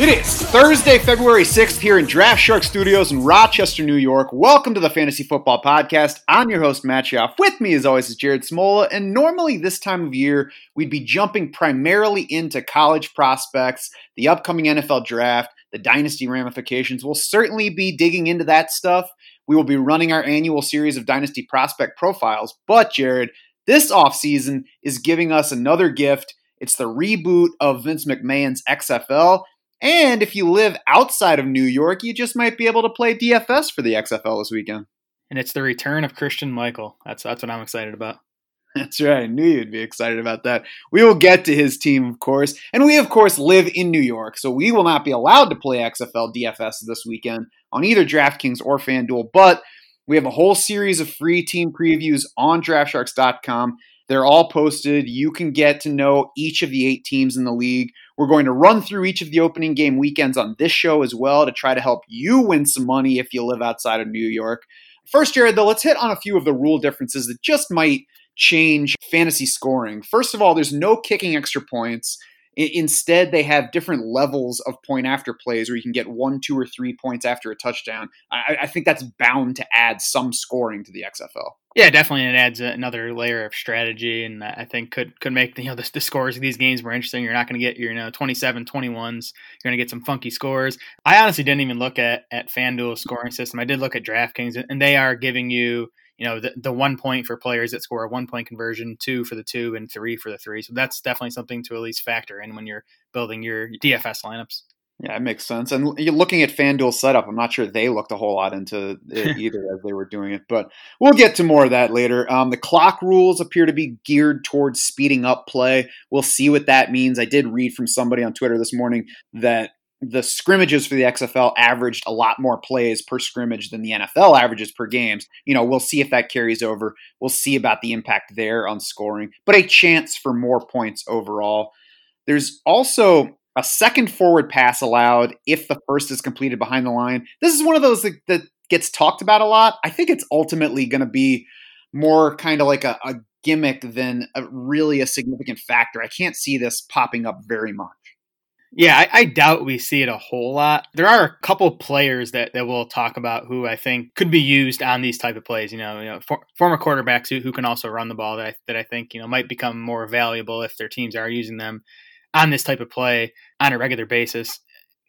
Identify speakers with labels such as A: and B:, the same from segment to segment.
A: It is Thursday, February 6th here in Draft Shark Studios in Rochester, New York. Welcome to the Fantasy Football Podcast. I'm your host, Matt Schauf. With me, as always, is Jared Smola. And normally, this time of year, we'd be jumping primarily into college prospects, the upcoming NFL draft, the dynasty ramifications. We'll certainly be digging into that stuff. We will be running our annual series of dynasty prospect profiles. But, Jared, this offseason is giving us another gift. It's the reboot of Vince McMahon's XFL. And if you live outside of New York, you just might be able to play DFS for the XFL this weekend.
B: and it's the return of Christine Michael. That's that's what I'm excited about.
A: That's right. I knew you'd be excited about that. We will get to his team, of course. And we, of course, live in New York, so we will not be allowed to play XFL DFS this weekend on either DraftKings or FanDuel. But we have a whole series of free team previews on DraftSharks.com. They're all posted. You can get to know each of the eight teams in the league. We're going to run through each of the opening game weekends on this show as well to try to help you win some money if you live outside of New York. First, Jared, though, let's hit on a few of the rule differences that just might change fantasy scoring. First of all, there's no kicking extra points. I- Instead, they have different levels of point after plays where you can get one, two, or three points after a touchdown. I, I think that's bound to add some scoring to the XFL.
B: Yeah, definitely, it adds another layer of strategy, and I think could could make you know the, the scores of these games more interesting. You're not going to get your you know 27, 21s. You're going to get some funky scores. I honestly didn't even look at at FanDuel scoring system. I did look at DraftKings, and they are giving you you know the, the one point for players that score a one point conversion, two for the two, and three for the three. So that's definitely something to at least factor in when you're building your DFS lineups.
A: Yeah, it makes sense. And you're looking at FanDuel setup. I'm not sure they looked a whole lot into it either as they were doing it, but we'll get to more of that later. Um, the clock rules appear to be geared towards speeding up play. We'll see what that means. I did read from somebody on Twitter this morning that the scrimmages for the XFL averaged a lot more plays per scrimmage than the NFL averages per games. You know, we'll see if that carries over. We'll see about the impact there on scoring, but a chance for more points overall. There's also a second forward pass allowed if the first is completed behind the line. This is one of those that, that gets talked about a lot. I think it's ultimately going to be more kind of like a, a gimmick than a, really a significant factor. I can't see this popping up very much.
B: Yeah, I, I doubt we see it a whole lot. There are a couple players that, that we'll talk about who I think could be used on these type of plays. You know, you know, for, former quarterbacks who, who can also run the ball that I, that I think you know might become more valuable if their teams are using them on this type of play on a regular basis.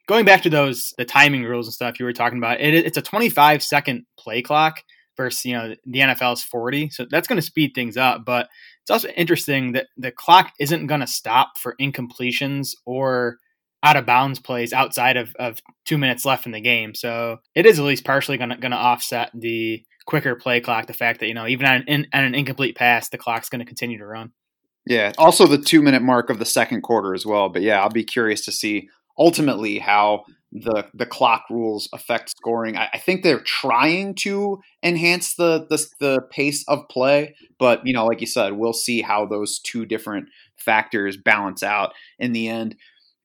B: Going back to those the timing rules and stuff you were talking about, it, it's a 25 second play clock versus you know the NFL's 40, so that's going to speed things up. But it's also interesting that the clock isn't going to stop for incompletions or out of bounds plays outside of, of two minutes left in the game. So it is at least partially going to offset the quicker play clock. The fact that you know even on an, on an incomplete pass, the clock's going to continue to run.
A: Yeah, also the two minute mark of the second quarter as well. But yeah, I'll be curious to see ultimately how the the clock rules affect scoring. I, I think they're trying to enhance the, the the pace of play, but you know, like you said, we'll see how those two different factors balance out in the end.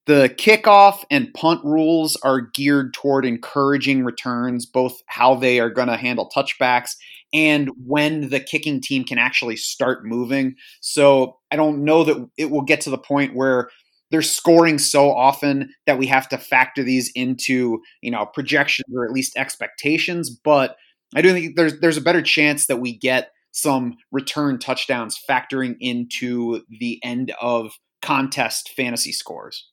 A: The kickoff and punt rules are geared toward encouraging returns, both how they are going to handle touchbacks and when the kicking team can actually start moving. So I don't know that it will get to the point where they're scoring so often that we have to factor these into, you know, projections or at least expectations, but I do think there's there's a better chance that we get some return touchdowns factoring into the end of contest fantasy scores.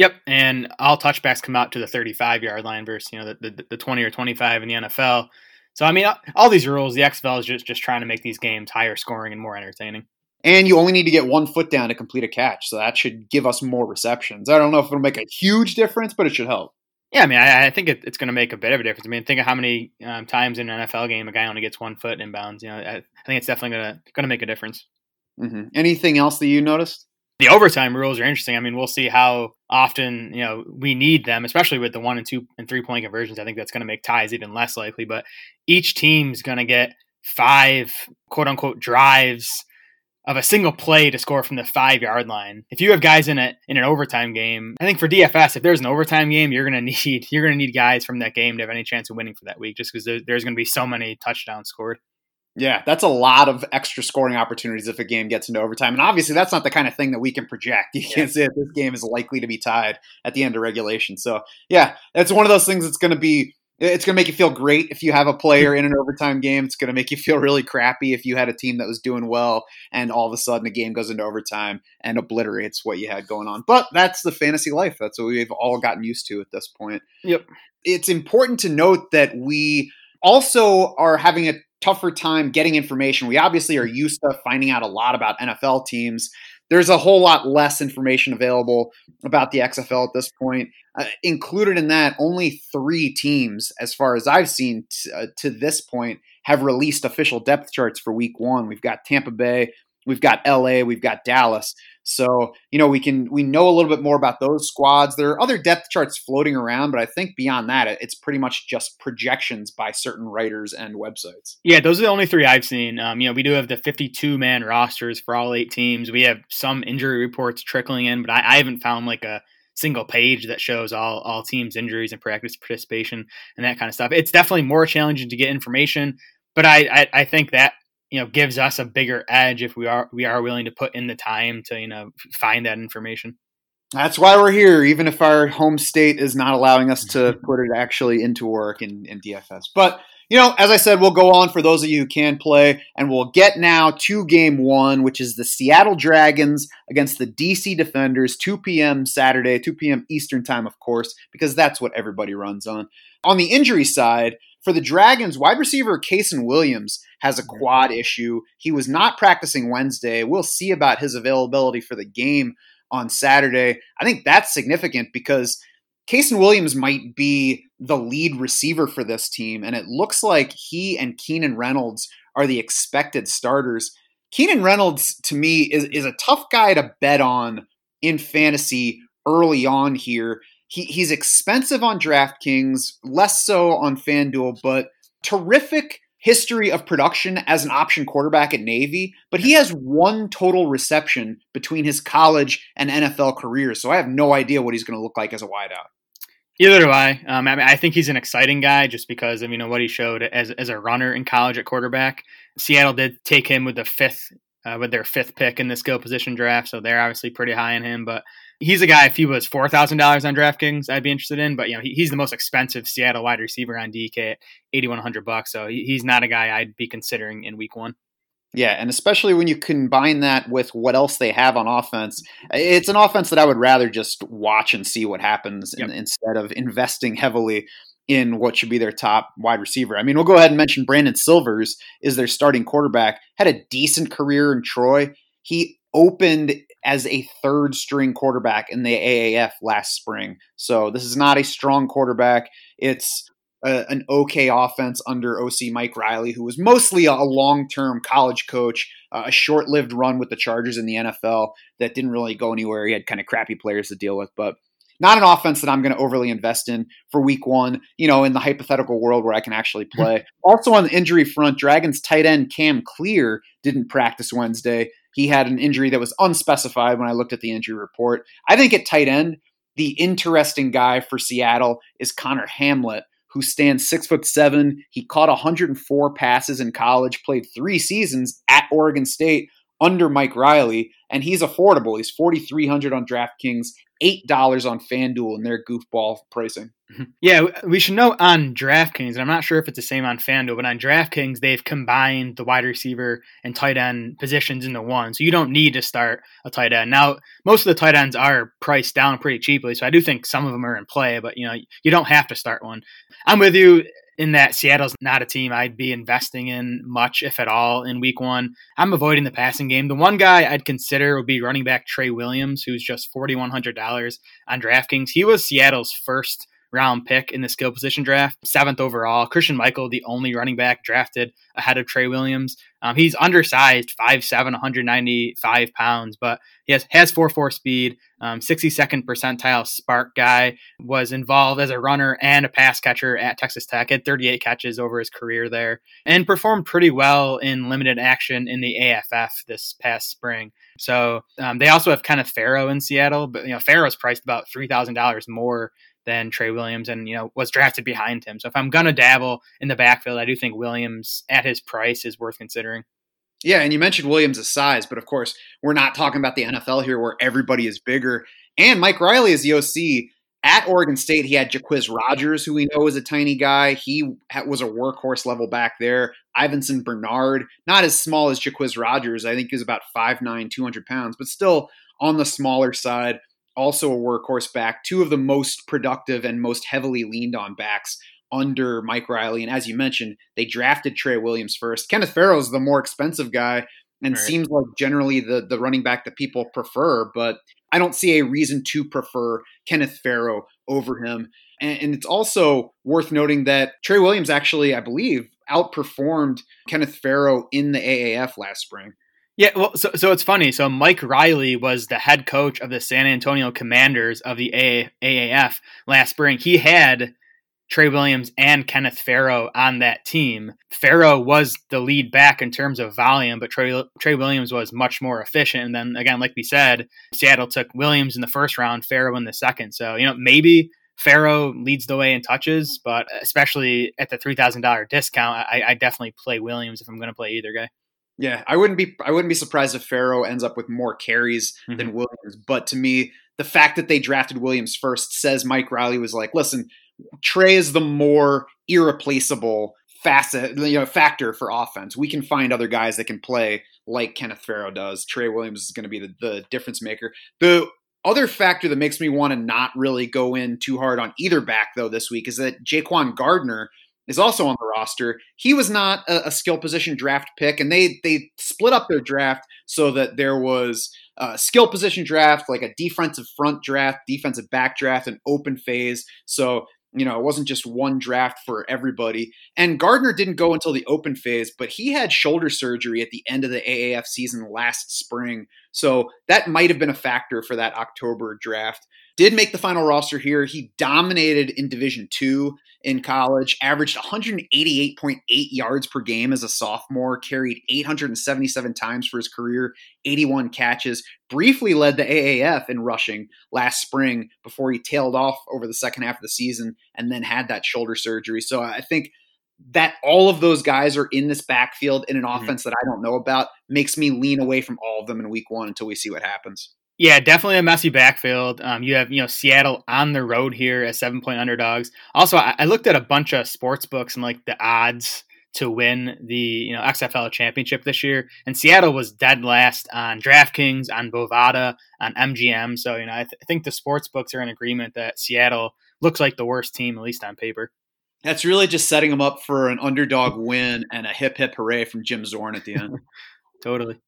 B: Yep, and all touchbacks come out to the 35 yard line versus you know the, the, the 20 or 25 in the NFL. So I mean, all these rules, the XFL is just just trying to make these games higher scoring and more entertaining.
A: And you only need to get one foot down to complete a catch, so that should give us more receptions. I don't know if it'll make a huge difference, but it should help.
B: Yeah, I mean, I, I think it, it's going to make a bit of a difference. I mean, think of how many um, times in an NFL game a guy only gets one foot inbounds. You know, I, I think it's definitely going to going to make a difference.
A: hmm Anything else that you noticed?
B: The overtime rules are interesting. I mean, we'll see how often you know we need them, especially with the one and two and three point conversions. I think that's going to make ties even less likely. But each team's going to get five quote unquote drives of a single play to score from the five yard line. If you have guys in it in an overtime game, I think for DFS, if there's an overtime game, you're gonna need you're gonna need guys from that game to have any chance of winning for that week, just because there, there's gonna be so many touchdowns scored.
A: Yeah, that's a lot of extra scoring opportunities if a game gets into overtime. And obviously, that's not the kind of thing that we can project. You can't say that this game is likely to be tied at the end of regulation. So, yeah, it's one of those things that's going to be it's going to make you feel great if you have a player in an overtime game. It's going to make you feel really crappy if you had a team that was doing well and all of a sudden a game goes into overtime and obliterates what you had going on. But that's the fantasy life. That's what we've all gotten used to at this point.
B: Yep.
A: It's important to note that we also are having a tougher time getting information. We obviously are used to finding out a lot about NFL teams. There's a whole lot less information available about the XFL at this point. Uh, included in that, only three teams, as far as I've seen t- uh, to this point, have released official depth charts for week one. We've got Tampa Bay, we've got LA, we've got Dallas. So, you know, we can we know a little bit more about those squads. There are other depth charts floating around, but I think beyond that, it's pretty much just projections by certain writers and websites.
B: Yeah, those are the only three I've seen. Um, you know, we do have the 52 man rosters for all eight teams. We have some injury reports trickling in, but I, I haven't found like a single page that shows all all teams injuries and practice participation and that kind of stuff. It's definitely more challenging to get information, but I, I, I think that you know gives us a bigger edge if we are we are willing to put in the time to you know find that information.
A: That's why we're here, even if our home state is not allowing us to mm-hmm. put it actually into work in, in DFS. But you know, as I said, we'll go on for those of you who can play, and we'll get now to game one, which is the Seattle Dragons against the DC Defenders, 2 p.m. Saturday, 2 p.m. Eastern Time, of course, because that's what everybody runs on. On the injury side, for the Dragons, wide receiver Kasen Williams has a quad issue. He was not practicing Wednesday. We'll see about his availability for the game on Saturday. I think that's significant because Kasen Williams might be the lead receiver for this team, and it looks like he and Keenan Reynolds are the expected starters. Keenan Reynolds, to me, is, is a tough guy to bet on in fantasy early on here he, he's expensive on DraftKings, less so on FanDuel, but terrific history of production as an option quarterback at Navy, but he has one total reception between his college and NFL careers. So I have no idea what he's going to look like as a wideout.
B: Either do I. Um, I, mean, I think he's an exciting guy just because of you know what he showed as as a runner in college at quarterback. Seattle did take him with the fifth uh, with their fifth pick in the skill position draft, so they're obviously pretty high on him. But he's a guy. If he was four thousand dollars on DraftKings, I'd be interested in. But you know, he, he's the most expensive Seattle wide receiver on DK at eighty one hundred bucks. So he, he's not a guy I'd be considering in week one.
A: Yeah, and especially when you combine that with what else they have on offense, it's an offense that I would rather just watch and see what happens yep. in, instead of investing heavily in what should be their top wide receiver. I mean, we'll go ahead and mention Brandon Silvers is their starting quarterback. Had a decent career in Troy. He opened as a third string quarterback in the AAF last spring. So this is not a strong quarterback. It's a, an okay offense under OC Mike Riley, who was mostly a, long term college coach, uh, a short lived run with the Chargers in the NFL that didn't really go anywhere. He had kind of crappy players to deal with, but not an offense that I'm going to overly invest in for week one, you know, in the hypothetical world where I can actually play. also on the injury front, Dragons tight end Cam Clear didn't practice Wednesday. He had an injury that was unspecified when I looked at the injury report. I think at tight end, the interesting guy for Seattle is Connor Hamlett, who stands six foot seven. He caught 104 passes in college, played three seasons at Oregon State under Mike Riley, and he's affordable. He's 4,300 on DraftKings eight dollars on FanDuel in their goofball pricing. Mm-hmm.
B: Yeah, we should know on DraftKings, and I'm not sure if it's the same on FanDuel, but on DraftKings they've combined the wide receiver and tight end positions into one, so you don't need to start a tight end. Now, most of the tight ends are priced down pretty cheaply, so I do think some of them are in play, but you know you don't have to start one. I'm with you in that Seattle's not a team I'd be investing in much, if at all, in week one. I'm avoiding the passing game. The one guy I'd consider would be running back Trey Williams, who's just $4,100 on DraftKings. He was Seattle's first round pick in the skill position draft, seventh overall. Christine Michael, the only running back drafted ahead of Trey Williams. Um, he's undersized, 5'7", 195 pounds, but he has has 4.4 speed, um, 62nd percentile SPARQ guy, was involved as a runner and a pass catcher at Texas Tech, had 38 catches over his career there, and performed pretty well in limited action in the AAF this past spring. So um, they also have Kenneth Farrow in Seattle, but you know Farrow's priced about three thousand dollars more than Trey Williams, and you know was drafted behind him. So if I'm gonna dabble in the backfield, I do think Williams at his price is worth considering.
A: Yeah, and you mentioned Williams' size, but of course we're not talking about the NFL here, where everybody is bigger. And Mike Riley is the OC at Oregon State. He had Jacquizz Rodgers, who we know is a tiny guy. He was a workhorse level back there. Yvenson Bernard, not as small as Jacquizz Rodgers. I think he was about 5'9", 200 pounds, but still on the smaller side also a workhorse back, two of the most productive and most heavily leaned on backs under Mike Riley. And as you mentioned, they drafted Trey Williams first. Kenneth Farrow's the more expensive guy and right. seems like generally the, the running back that people prefer, but I don't see a reason to prefer Kenneth Farrow over him. And, and it's also worth noting that Trey Williams actually, I believe, outperformed Kenneth Farrow in the AAF last spring.
B: Yeah, well, so so it's funny. So Mike Riley was the head coach of the San Antonio Commanders of the AAF last spring. He had Trey Williams and Kenneth Farrow on that team. Farrow was the lead back in terms of volume, but Trey, Trey Williams was much more efficient. And then again, like we said, Seattle took Williams in the first round, Farrow in the second. So you know maybe Farrow leads the way in touches, but especially at the three thousand dollar discount, I, I definitely play Williams if I'm going to play either guy.
A: Yeah, I wouldn't be I wouldn't be surprised if Farrow ends up with more carries mm-hmm. than Williams. But to me, the fact that they drafted Williams first says Mike Riley was like, listen, Trey is the more irreplaceable facet, you know, factor for offense. We can find other guys that can play like Kenneth Farrow does. Trey Williams is going to be the, the difference maker. The other factor that makes me want to not really go in too hard on either back though this week is that Jaquan Gardner is also on the roster. He was not a, a, skill position draft pick, and they they split up their draft so that there was a skill position draft, like a defensive front draft, defensive back draft, an open phase. So you know, it wasn't just one draft for everybody. And Gardner didn't go until the open phase, but he had shoulder surgery at the end of the AAF season last spring. So that might have been a factor for that October draft. Did make the final roster here. He dominated in Division Two in college, averaged 188.8 yards per game as a sophomore, carried 877 times for his career, 81 catches, briefly led the AAF in rushing last spring before he tailed off over the second half of the season and then had that shoulder surgery. So I think that all of those guys are in this backfield in an mm-hmm. offense that I don't know about makes me lean away from all of them in week one until we see what happens.
B: Yeah, definitely a messy backfield. Um, you have you know Seattle on the road here as seven point underdogs. Also, I, I, looked at a bunch of sports books and like the odds to win the you know XFL championship this year, and Seattle was dead last on DraftKings, on Bovada, on MGM. So you know I, th- I think the sports books are in agreement that Seattle looks like the worst team at least on paper.
A: That's really just setting them up for an underdog win and a hip hip hooray from Jim Zorn at the end.
B: totally.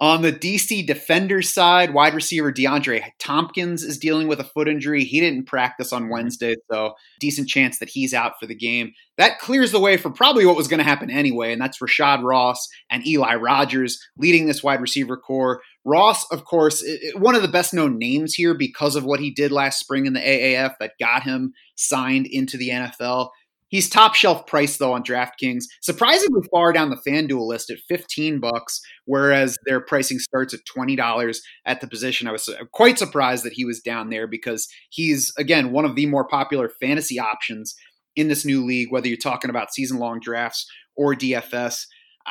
A: On the DC defender side, wide receiver DeAndre Thompkins is dealing with a foot injury. He didn't practice on Wednesday, so decent chance that he's out for the game. That clears the way for probably what was going to happen anyway, and that's Rashad Ross and Eli Rogers leading this wide receiver core. Ross, of course, one of the best known names here because of what he did last spring in the AAF that got him signed into the NFL. He's top shelf price though on DraftKings, surprisingly far down the FanDuel list at 15 bucks, whereas their pricing starts at $20 at the position. I was quite surprised that he was down there because he's again one of the more popular fantasy options in this new league, whether you're talking about season long drafts or DFS.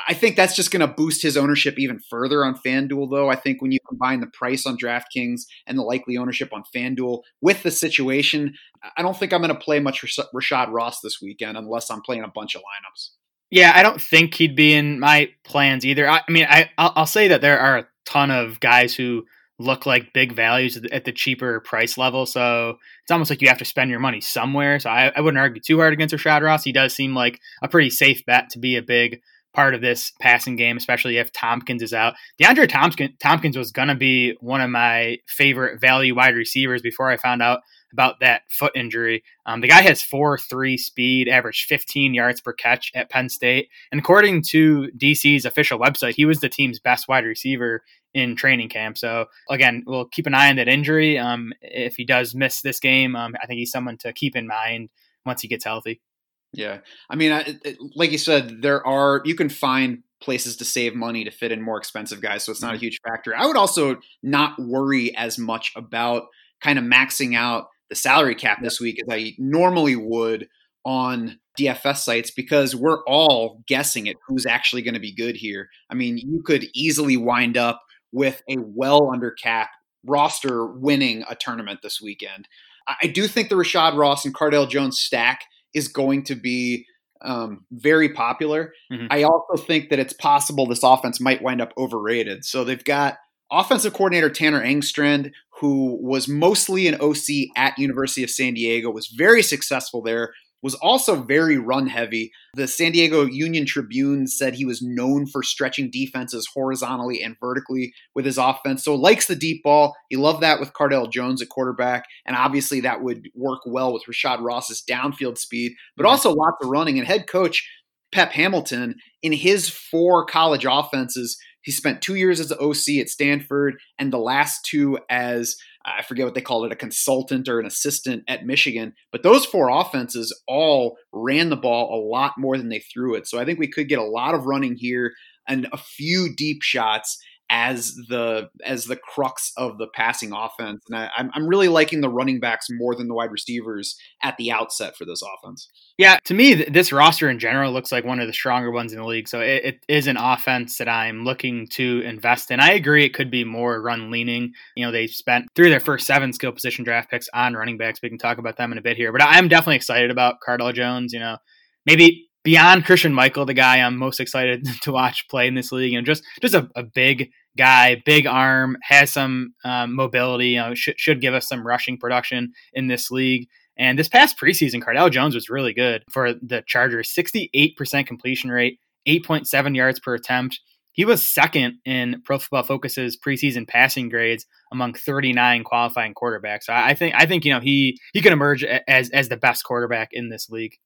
A: I think that's just going to boost his ownership even further on FanDuel, though. I think when you combine the price on DraftKings and the likely ownership on FanDuel with the situation, I don't think I'm going to play much Rashad Ross this weekend unless I'm playing a bunch of lineups.
B: Yeah, I don't think he'd be in my plans either. I, I mean, I, I'll, I'll say that there are a ton of guys who look like big values at the cheaper price level. So it's almost like you have to spend your money somewhere. So I, I wouldn't argue too hard against Rashad Ross. He does seem like a pretty safe bet to be a big part of this passing game, especially if Thompkins is out. DeAndre Thompkins, Thompkins was going to be one of my favorite value wide receivers before I found out about that foot injury. Um, the guy has 4 3 speed, averaged 15 yards per catch at Penn State. And according to DC's official website, he was the team's best wide receiver in training camp. So, again, we'll keep an eye on that injury. Um, if he does miss this game, um, I think he's someone to keep in mind once he gets healthy.
A: Yeah. I mean, I, like you said, there are, you can find places to save money to fit in more expensive guys. So it's not a mm-hmm. huge factor. I would also not worry as much about kind of maxing out the salary cap this week as I normally would on DFS sites because we're all guessing at who's actually going to be good here. I mean, you could easily wind up with a well under cap roster winning a tournament this weekend. I do think the Rashad Ross and Cardale Jones stack is going to be um, very popular. Mm-hmm. I also think that it's possible this offense might wind up overrated. So they've got offensive coordinator Tanner Engstrand, who was mostly an OC at University of San Diego, was very successful there, was also very run heavy. The San Diego Union Tribune said he was known for stretching defenses horizontally and vertically with his offense. So likes the deep ball. He loved that with Cardale Jones at quarterback. And obviously that would work well with Rashad Ross's downfield speed, but also lots of running. And head coach Pep Hamilton, in his four college offenses, he spent two years as an OC at Stanford and the last two as I forget what they called it, a consultant or an assistant at Michigan. But those four offenses all ran the ball a lot more than they threw it. So I think we could get a lot of running here and a few deep shots as the as the crux of the passing offense. And I, am I'm really liking the running backs more than the wide receivers at the outset for this offense.
B: Yeah, to me, this roster in general looks like one of the stronger ones in the league. So it, it is an offense that I'm looking to invest in. I agree it could be more run leaning. You know, they spent through their first seven skill position draft picks on running backs. We can talk about them in a bit here, but I'm definitely excited about Cardale Jones. You know, maybe beyond Christine Michael, the guy I'm most excited to watch play in this league, and just just a, a big guy, big arm, has some um, mobility. You know, should should give us some rushing production in this league. And this past preseason, Cardale Jones was really good for the Chargers. 68% completion rate, 8.7 yards per attempt. He was second in Pro Football Focus's preseason passing grades among 39 qualifying quarterbacks. So I think I think you know he he can emerge as as the best quarterback in this league.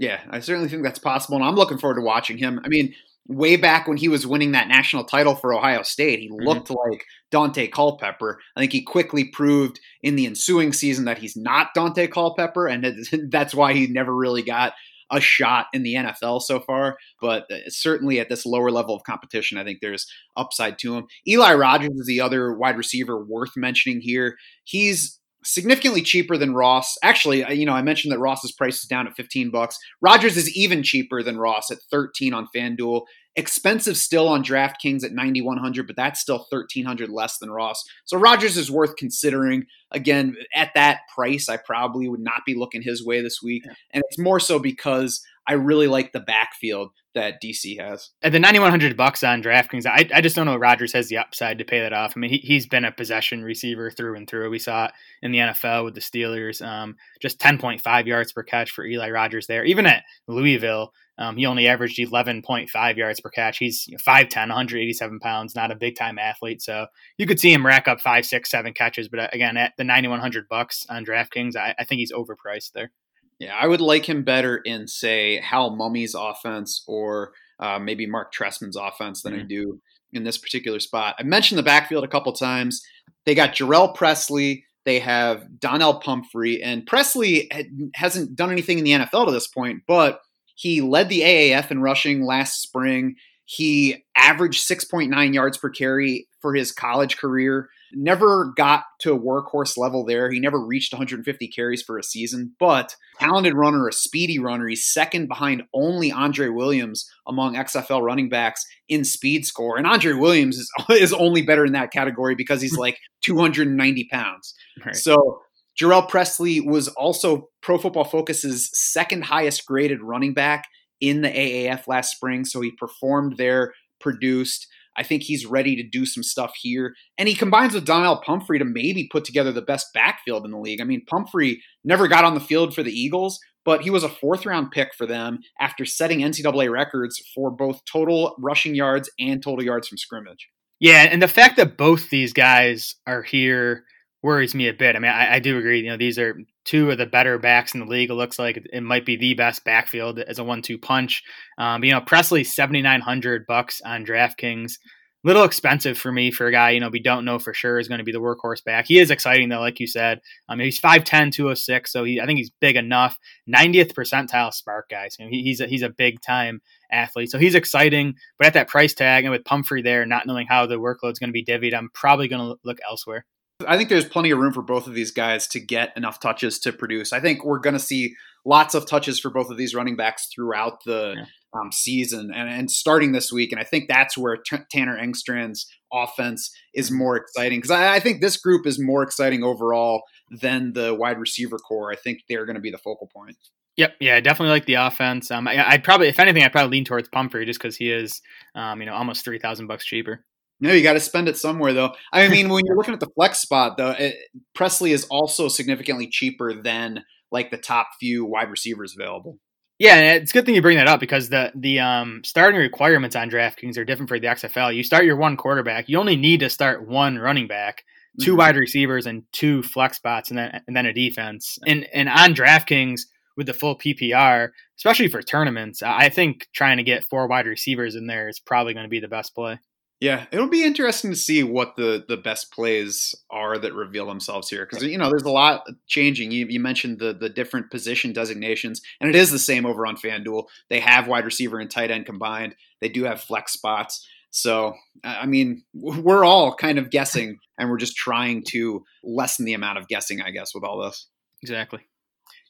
A: Yeah, I certainly think that's possible, and I'm looking forward to watching him. I mean, way back when he was winning that national title for Ohio State, he mm-hmm. looked like Daunte Culpepper. I think he quickly proved in the ensuing season that he's not Daunte Culpepper, and that's why he never really got a shot in the NFL so far. But uh, certainly at this lower level of competition, I think there's upside to him. Eli Rogers is the other wide receiver worth mentioning here. He's significantly cheaper than Ross. Actually, you know, I mentioned that Ross's price is down at 15 bucks. Rogers is even cheaper than Ross at 13 on FanDuel. Expensive still on DraftKings at 9100, but that's still 1300 less than Ross. So Rogers is worth considering. Again, at that price, I probably would not be looking his way this week. And it's more so because I really like the backfield that DC has.
B: At the 9100 bucks on DraftKings, I, I just don't know Rogers has the upside to pay that off. I mean, he, he's been a possession receiver through and through. We saw it in the NFL with the Steelers. Um, just 10.5 yards per catch for Eli Rogers there. Even at Louisville, um, he only averaged 11.5 yards per catch. He's 5'10, 187 pounds, not a big time athlete. So you could see him rack up five, six, seven catches. But uh, again, at the 9100 bucks on DraftKings, I, I think he's overpriced there.
A: Yeah, I would like him better in, say, Hal Mumme's offense or uh, maybe Mark Trestman's offense than mm-hmm. I do in this particular spot. I mentioned the backfield a couple times. They got Jhurell Pressley. They have Donnel Pumphrey. And Pressley hasn't done anything in the NFL to this point, but he led the AAF in rushing last spring. He averaged 6.9 yards per carry for his college career. Never got to a workhorse level there. He never reached 150 carries for a season, but talented runner, a speedy runner. He's second behind only Andre Williams among XFL running backs in speed score. And Andre Williams is, is only better in that category because he's like 290 pounds. Right. So Jhurell Pressley was also Pro Football Focus's second highest graded running back in the AAF last spring. So he performed there, produced. I think he's ready to do some stuff here. And he combines with Donnel Pumphrey to maybe put together the best backfield in the league. I mean, Pumphrey never got on the field for the Eagles, but he was a fourth round pick for them after setting NCAA records for both total rushing yards and total yards from scrimmage.
B: Yeah, and the fact that both these guys are here worries me a bit. I mean, I, I, do agree. You know, these are two of the better backs in the league. It looks like it might be the best backfield as a one-two punch. Um, you know, Pressley seventy nine hundred bucks on DraftKings. Little expensive for me for a guy, you know, we don't know for sure is going to be the workhorse back. He is exciting though, like you said. I Um, he's 5'10", 206, so he, I think he's big enough. 90th percentile SPARQ guys. He, he's a, he's a big time athlete. So he's exciting, but at that price tag and with Pumphrey there, not knowing how the workload's going to be divvied, I'm probably going to look elsewhere.
A: I think there's plenty of room for both of these guys to get enough touches to produce. I think we're going to see lots of touches for both of these running backs throughout the yeah. um, season and, and, starting this week. And I think that's where T- Tanner Engstrand's offense is mm-hmm. more exciting because I, I, think this group is more exciting overall than the wide receiver core. I think they're going to be the focal point.
B: Yep, yeah, I definitely like the offense. Um, I, would probably, if anything, I'd probably lean towards Pumphrey just because he is, um, you know, almost three thousand bucks cheaper.
A: No, you got to spend it somewhere, though. I mean, when you're looking at the flex spot, though, it, Pressley is also significantly cheaper than like the top few wide receivers available.
B: Yeah, it's a good thing you bring that up because the the um, starting requirements on DraftKings are different for the XFL. You start your one quarterback, you only need to start one running back, 2 mm-hmm. wide receivers, and two flex spots, and then and then a defense. And and on DraftKings with the full PPR, especially for tournaments, I think trying to get four wide receivers in there is probably going to be the best play.
A: Yeah, it'll be interesting to see what the the best plays are that reveal themselves here because you know there's a lot changing. You, you mentioned the the different position designations, and it is the same over on FanDuel. They have wide receiver and tight end combined. They do have flex spots. So I mean, we're all kind of guessing, and we're just trying to lessen the amount of guessing, I guess, with all this.
B: Exactly.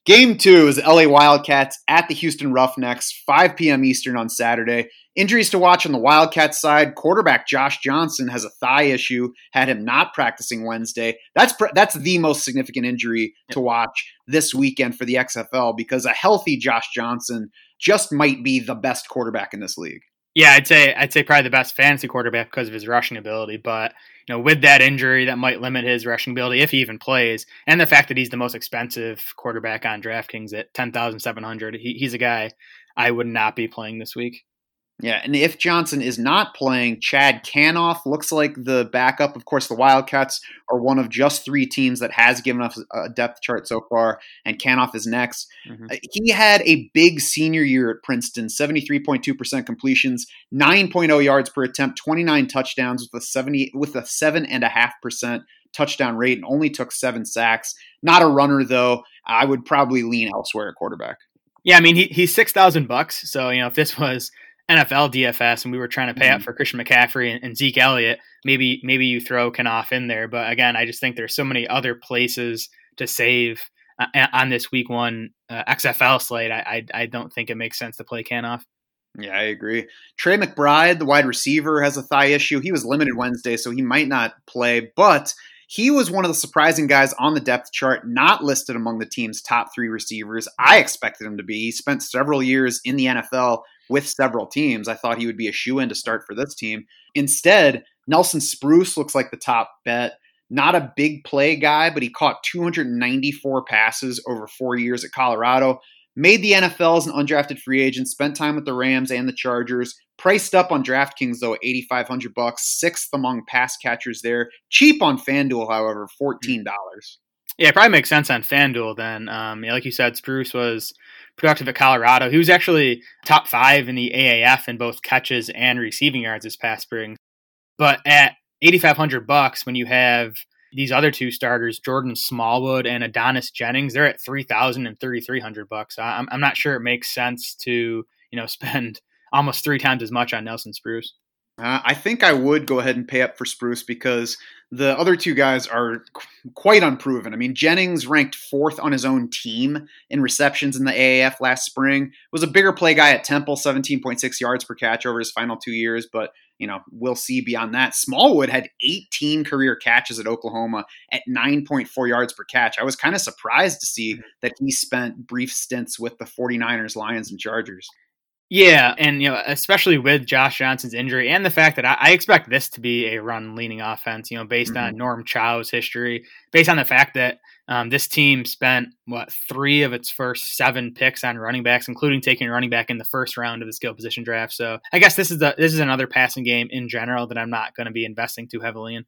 A: Game two is LA Wildcats at the Houston Roughnecks, 5 p.m. Eastern on Saturday. Injuries to watch on the Wildcats side. Quarterback Josh Johnson has a thigh issue, had him not practicing Wednesday. That's that's the most significant injury to watch this weekend for the XFL because a healthy Josh Johnson just might be the best quarterback in this league.
B: Yeah, I'd say I'd say probably the best fantasy quarterback because of his rushing ability, but you know, with that injury, that might limit his rushing ability if he even plays, and the fact that he's the most expensive quarterback on DraftKings at ten thousand seven hundred, he, he's a guy I would not be playing this week.
A: Yeah, and if Johnson is not playing, Chad Kanoff looks like the backup. Of course, the Wildcats are one of just three teams that has given us a depth chart so far, and Kanoff is next. Mm-hmm. Uh, he had a big senior year at Princeton 73.2% completions, 9.0 yards per attempt, 29 touchdowns with a 70 with a 7.5% touchdown rate, and only took seven sacks. Not a runner, though. I would probably lean elsewhere at quarterback.
B: Yeah, I mean, he, he's 6,000 bucks. So, you know, if this was NFL DFS and we were trying to pay mm-hmm. up for Christian McCaffrey and, and, Zeke Elliott, maybe maybe you throw Kanoff in there. But again, I just think there's so many other places to save uh, on this week one uh, XFL slate. I, I, I don't think it makes sense to play Kanoff.
A: Yeah, I agree. Tre McBride, the wide receiver, has a thigh issue. He was limited Wednesday, so he might not play, but he was one of the surprising guys on the depth chart, not listed among the team's top three receivers. I expected him to be. He spent several years in the NFL with several teams. I thought he would be a shoe in to start for this team. Instead, Nelson Spruce looks like the top bet. Not a big play guy, but he caught 294 passes over four years at Colorado. Made the NFL as an undrafted free agent. Spent time with the Rams and the Chargers. Priced up on DraftKings though, 8,500 bucks. Sixth among pass catchers there. Cheap on FanDuel, however, fourteen dollars.
B: Yeah, it probably makes sense on FanDuel then. Um, yeah, like you said, Spruce was productive at Colorado. He was actually top five in the AAF in both catches and receiving yards this past spring. But at 8,500 bucks, when you have these other two starters, Jordan Smallwood and Adonis Jennings, they're at 3,000 and 3,300 bucks. I'm, I'm not sure it makes sense to, you know, spend almost three times as much on Nelson Spruce.
A: Uh, I think I would go ahead and pay up for Spruce because the other two guys are qu- quite unproven. I mean, Jennings ranked fourth on his own team in receptions in the AAF last spring. Was a bigger play guy at Temple, 17.6 yards per catch over his final two years, but you know, we'll see beyond that. Smallwood had 18 career catches at Oklahoma at 9.4 yards per catch. I was kind of surprised to see mm-hmm. that he spent brief stints with the 49ers, Lions, and Chargers.
B: Yeah, and you know, especially with Josh Johnson's injury and the fact that I, I expect this to be a run-leaning offense. You know, based mm-hmm. on Norm Chow's history, based on the fact that um, this team spent what three of its first seven picks on running backs, including taking a running back in the first round of the skill position draft. So I guess this is the this is another passing game in general that I'm not going to be investing too heavily in.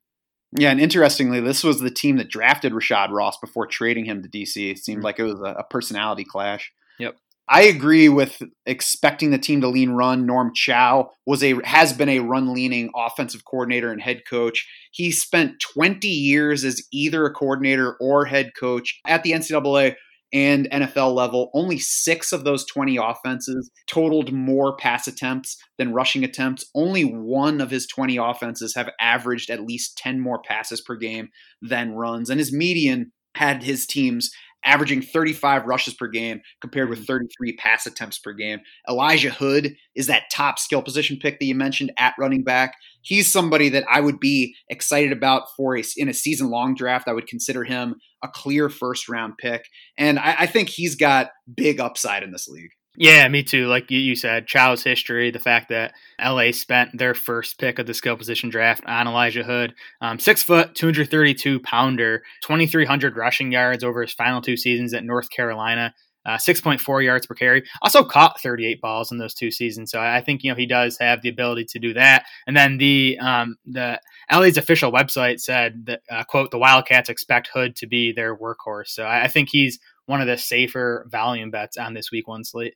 A: Yeah, and interestingly, this was the team that drafted Rashad Ross before trading him to DC. It seemed mm-hmm. like it was a, a personality clash.
B: Yep.
A: I agree with expecting the team to lean run. Norm Chow was a has been a run leaning offensive coordinator and head coach. He spent 20 years as either a coordinator or head coach at the NCAA and NFL level. Only six of those 20 offenses totaled more pass attempts than rushing attempts. Only one of his 20 offenses have averaged at least 10 more passes per game than runs. And his median had his teams averaging 35 rushes per game compared with mm. 33 pass attempts per game. Elijah Hood is that top skill position pick that you mentioned at running back. He's somebody that I would be excited about for a, in a season long draft. I would consider him a clear first round pick. And I, I think he's got big upside in this league.
B: Yeah, me too. Like you, you said, Chow's history, the fact that LA spent their first pick of the skill position draft on Elijah Hood, um, six foot, 232 pounder, 2,300 rushing yards over his final two seasons at North Carolina. Uh, 6.4 yards per carry. Also caught 38 balls in those two seasons. So I think you know he does have the ability to do that. And then the um, the LA's official website said that uh, quote the Wildcats expect Hood to be their workhorse. So I, I think he's one of the safer volume bets on this week one slate.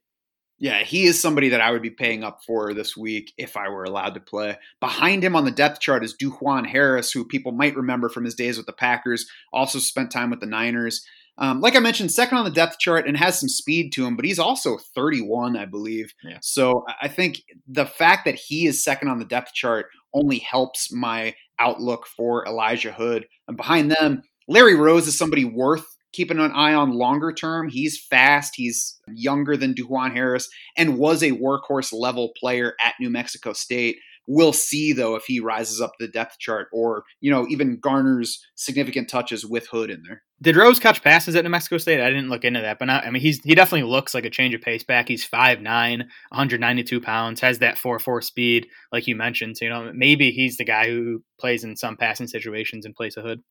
A: Yeah, he is somebody that I would be paying up for this week if I were allowed to play. Behind him on the depth chart is DuJuan Harris, who people might remember from his days with the Packers, also spent time with the Niners. Um, like I mentioned, second on the depth chart and has some speed to him, but he's also 31, I believe. Yeah. So I think the fact that he is second on the depth chart only helps my outlook for Elijah Hood. And behind them, Larry Rose is somebody worth keeping an eye on longer term. He's fast. He's younger than DuJuan Harris and was a workhorse level player at New Mexico State. We'll see though if he rises up the depth chart or you know even garners significant touches with Hood in there.
B: Did Rose catch passes at New Mexico State? I didn't look into that, but not, I mean he's he definitely looks like a change of pace back. He's 5'9", 192 pounds, has that four four speed like you mentioned. So you know maybe he's the guy who plays in some passing situations in place of Hood.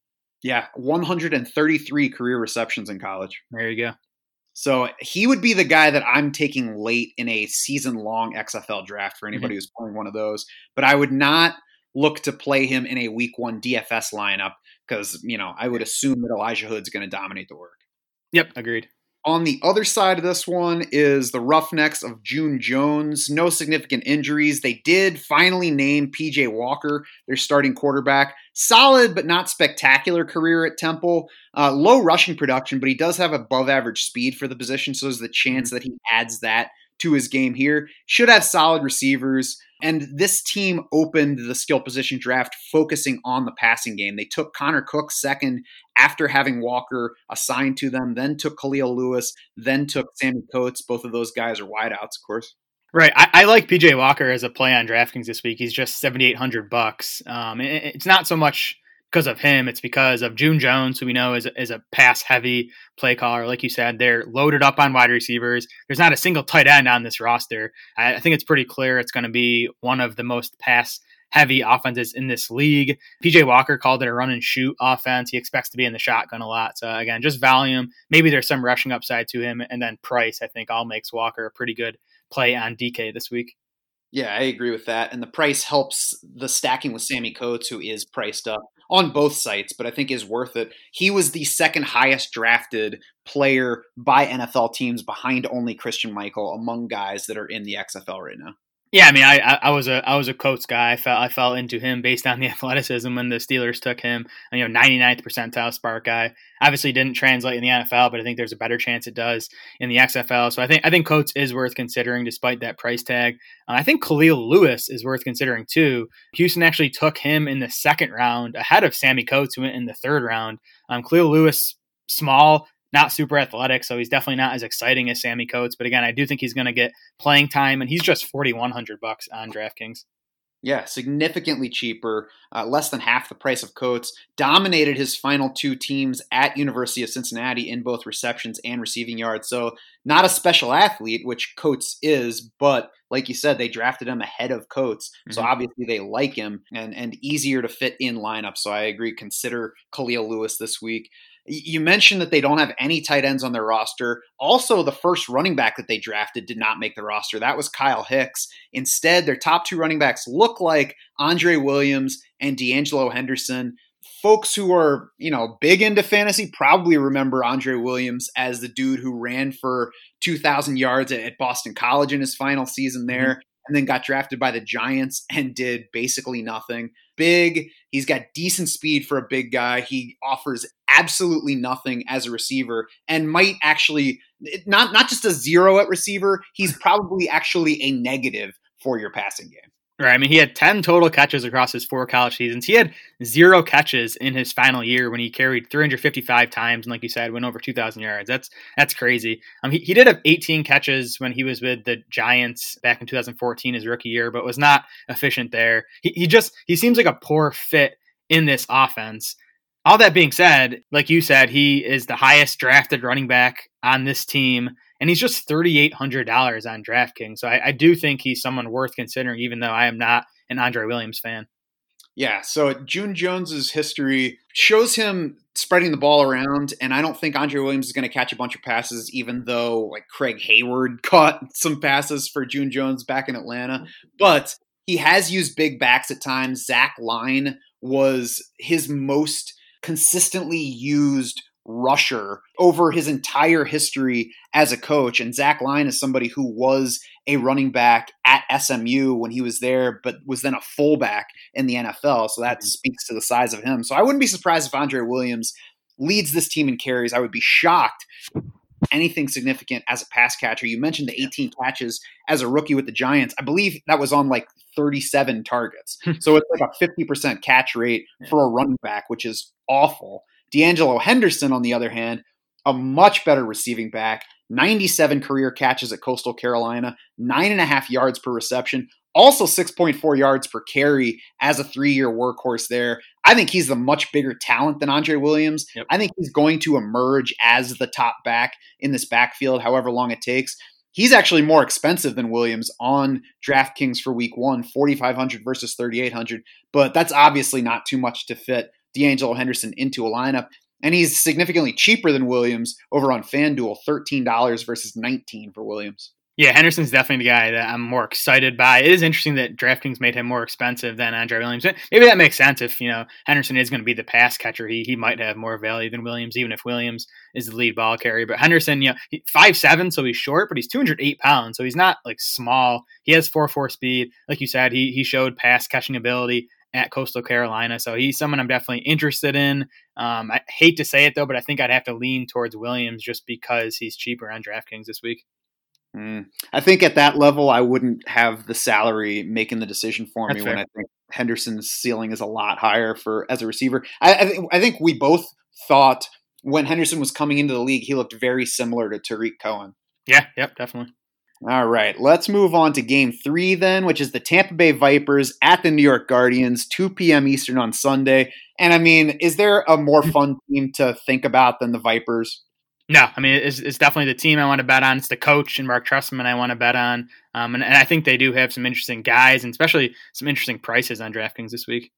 A: Yeah, 133 career receptions in college.
B: There you go.
A: So he would be the guy that I'm taking late in a season long XFL draft for anybody mm-hmm. who's playing one of those. But I would not look to play him in a week one DFS lineup because, you know, I would assume that Elijah Hood's going to dominate the work.
B: Yep, agreed.
A: On the other side of this one is the Roughnecks of June Jones. No significant injuries. They did finally name PJ Walker their starting quarterback. Solid but not spectacular career at Temple. Uh, low rushing production, but he does have above average speed for the position, so there's the chance mm-hmm. that he adds that to his game here. Should have solid receivers. And this team opened the skill position draft focusing on the passing game. They took Connor Cook second after having Walker assigned to them, then took Kahlil Lewis, then took Sammy Coates. Both of those guys are wideouts, of course.
B: Right. I, I, like PJ Walker as a play on DraftKings this week. He's just seventy eight hundred bucks. Um, it, it's not so much because of him. It's because of June Jones, who we know is, is a pass heavy play caller. Like you said, they're loaded up on wide receivers. There's not a single tight end on this roster. I, I think it's pretty clear it's going to be one of the most pass heavy offenses in this league. PJ Walker called it a run and shoot offense. He expects to be in the shotgun a lot. So again, just volume. Maybe there's some rushing upside to him, and then price. I think all makes Walker a pretty good play on DK this week.
A: Yeah, I agree with that. And the price helps the stacking with Sammy Coates, who is priced up on both sites, but I think is worth it. He was the second highest drafted player by NFL teams behind only Christine Michael among guys that are in the XFL right now.
B: Yeah, I mean, I, I was a I was a Coates guy. I fell I fell into him based on the athleticism when the Steelers took him. You know, 99th percentile SPARQ guy. Obviously, didn't translate in the NFL, but I think there's a better chance it does in the XFL. So I think I think Coates is worth considering despite that price tag. Uh, I think Kahlil Lewis is worth considering too. Houston actually took him in the second round ahead of Sammy Coates, who went in the third round. Um, Kahlil Lewis, small, not super athletic, so he's definitely not as exciting as Sammy Coates. But again, I do think he's going to get playing time, and he's just forty one hundred bucks on DraftKings.
A: Yeah, significantly cheaper, uh, less than half the price of Coates. Dominated his final two teams at University of Cincinnati in both receptions and receiving yards. So not a special athlete, which Coates is, but like you said, they drafted him ahead of Coates. Mm-hmm. So obviously they like him and and easier to fit in lineup. So I agree. Consider Kahlil Lewis this week. You mentioned that they don't have any tight ends on their roster. Also, the first running back that they drafted did not make the roster. That was Kyle Hicks. Instead, their top two running backs look like Andre Williams and D'Angelo Henderson. folks who are, you know, big into fantasy probably remember Andre Williams as the dude who ran for 2,000 yards at, Boston College in his final season there. Mm-hmm. And then got drafted by the Giants and did basically nothing. Big, he's got decent speed for a big guy. He offers absolutely nothing as a receiver and might actually not not just a zero at receiver, he's probably actually a negative for your passing game.
B: Right. I mean, he had 10 total catches across his four college seasons. He had zero catches in his final year when he carried 355 times and, like you said, went over 2,000 yards. That's that's crazy. Um, he, he did have 18 catches when he was with the Giants back in 2014, his rookie year, but was not efficient there. He, he just he seems like a poor fit in this offense. All that being said, like you said, he is the highest drafted running back on this team and he's just $3,800 on DraftKings. So I, I, do think he's someone worth considering, even though I am not an Andre Williams fan.
A: Yeah, so June Jones's history shows him spreading the ball around, and I don't think Andre Williams is going to catch a bunch of passes, even though like Craig Heyward caught some passes for June Jones back in Atlanta. But he has used big backs at times. Zach Line was his most consistently used rusher over his entire history as a coach. And Zach Line is somebody who was a running back at SMU when he was there, but was then a fullback in the NFL. So that mm-hmm. speaks to the size of him. So I wouldn't be surprised if Andre Williams leads this team in carries. I would be shocked anything significant as a pass catcher. You mentioned the 18 catches as a rookie with the Giants. I believe that was on like 37 targets. so it's like a 50% catch rate for a running back, which is awful. De'Angelo Henderson, on the other hand, a much better receiving back, 97 career catches at Coastal Carolina, nine and a half yards per reception, also 6.4 yards per carry as a three year workhorse there. I think he's the much bigger talent than Andre Williams. Yep. I think he's going to emerge as the top back in this backfield, however long it takes. He's actually more expensive than Williams on DraftKings for week one, 4,500 versus 3,800. But that's obviously not too much to fit De'Angelo Henderson into a lineup. And he's significantly cheaper than Williams over on FanDuel, $13 versus 19 for Williams.
B: Yeah, Henderson's definitely the guy that I'm more excited by. It is interesting that DraftKings made him more expensive than Andre Williams. Maybe that makes sense if, you know, Henderson is going to be the pass catcher. He he might have more value than Williams, even if Williams is the lead ball carrier. But Henderson, you know, five seven, so he's short, but he's 208 pounds, so he's not like small. He has four four speed. Like you said, he he showed pass catching ability at Coastal Carolina. So he's someone I'm definitely interested in. Um, I hate to say it though, but I think I'd have to lean towards Williams just because he's cheaper on DraftKings this week.
A: Mm. I think at that level, I wouldn't have the salary making the decision for That's me fair. when I think Henderson's ceiling is a lot higher for as a receiver. I, I, I think we both thought when Henderson was coming into the league, he looked very similar to Tarik Cohen.
B: Yeah, yep, definitely.
A: All right, let's move on to game three then, which is the Tampa Bay Vipers at the New York Guardians, 2 p.m. Eastern on Sunday. And I mean, is there a more mm. fun team to think about than the Vipers?
B: No, I mean, it's, it's definitely the team I want to bet on. It's the coach and Mark Trestman I want to bet on. Um, and, and I think they do have some interesting guys and especially some interesting prices on DraftKings this week.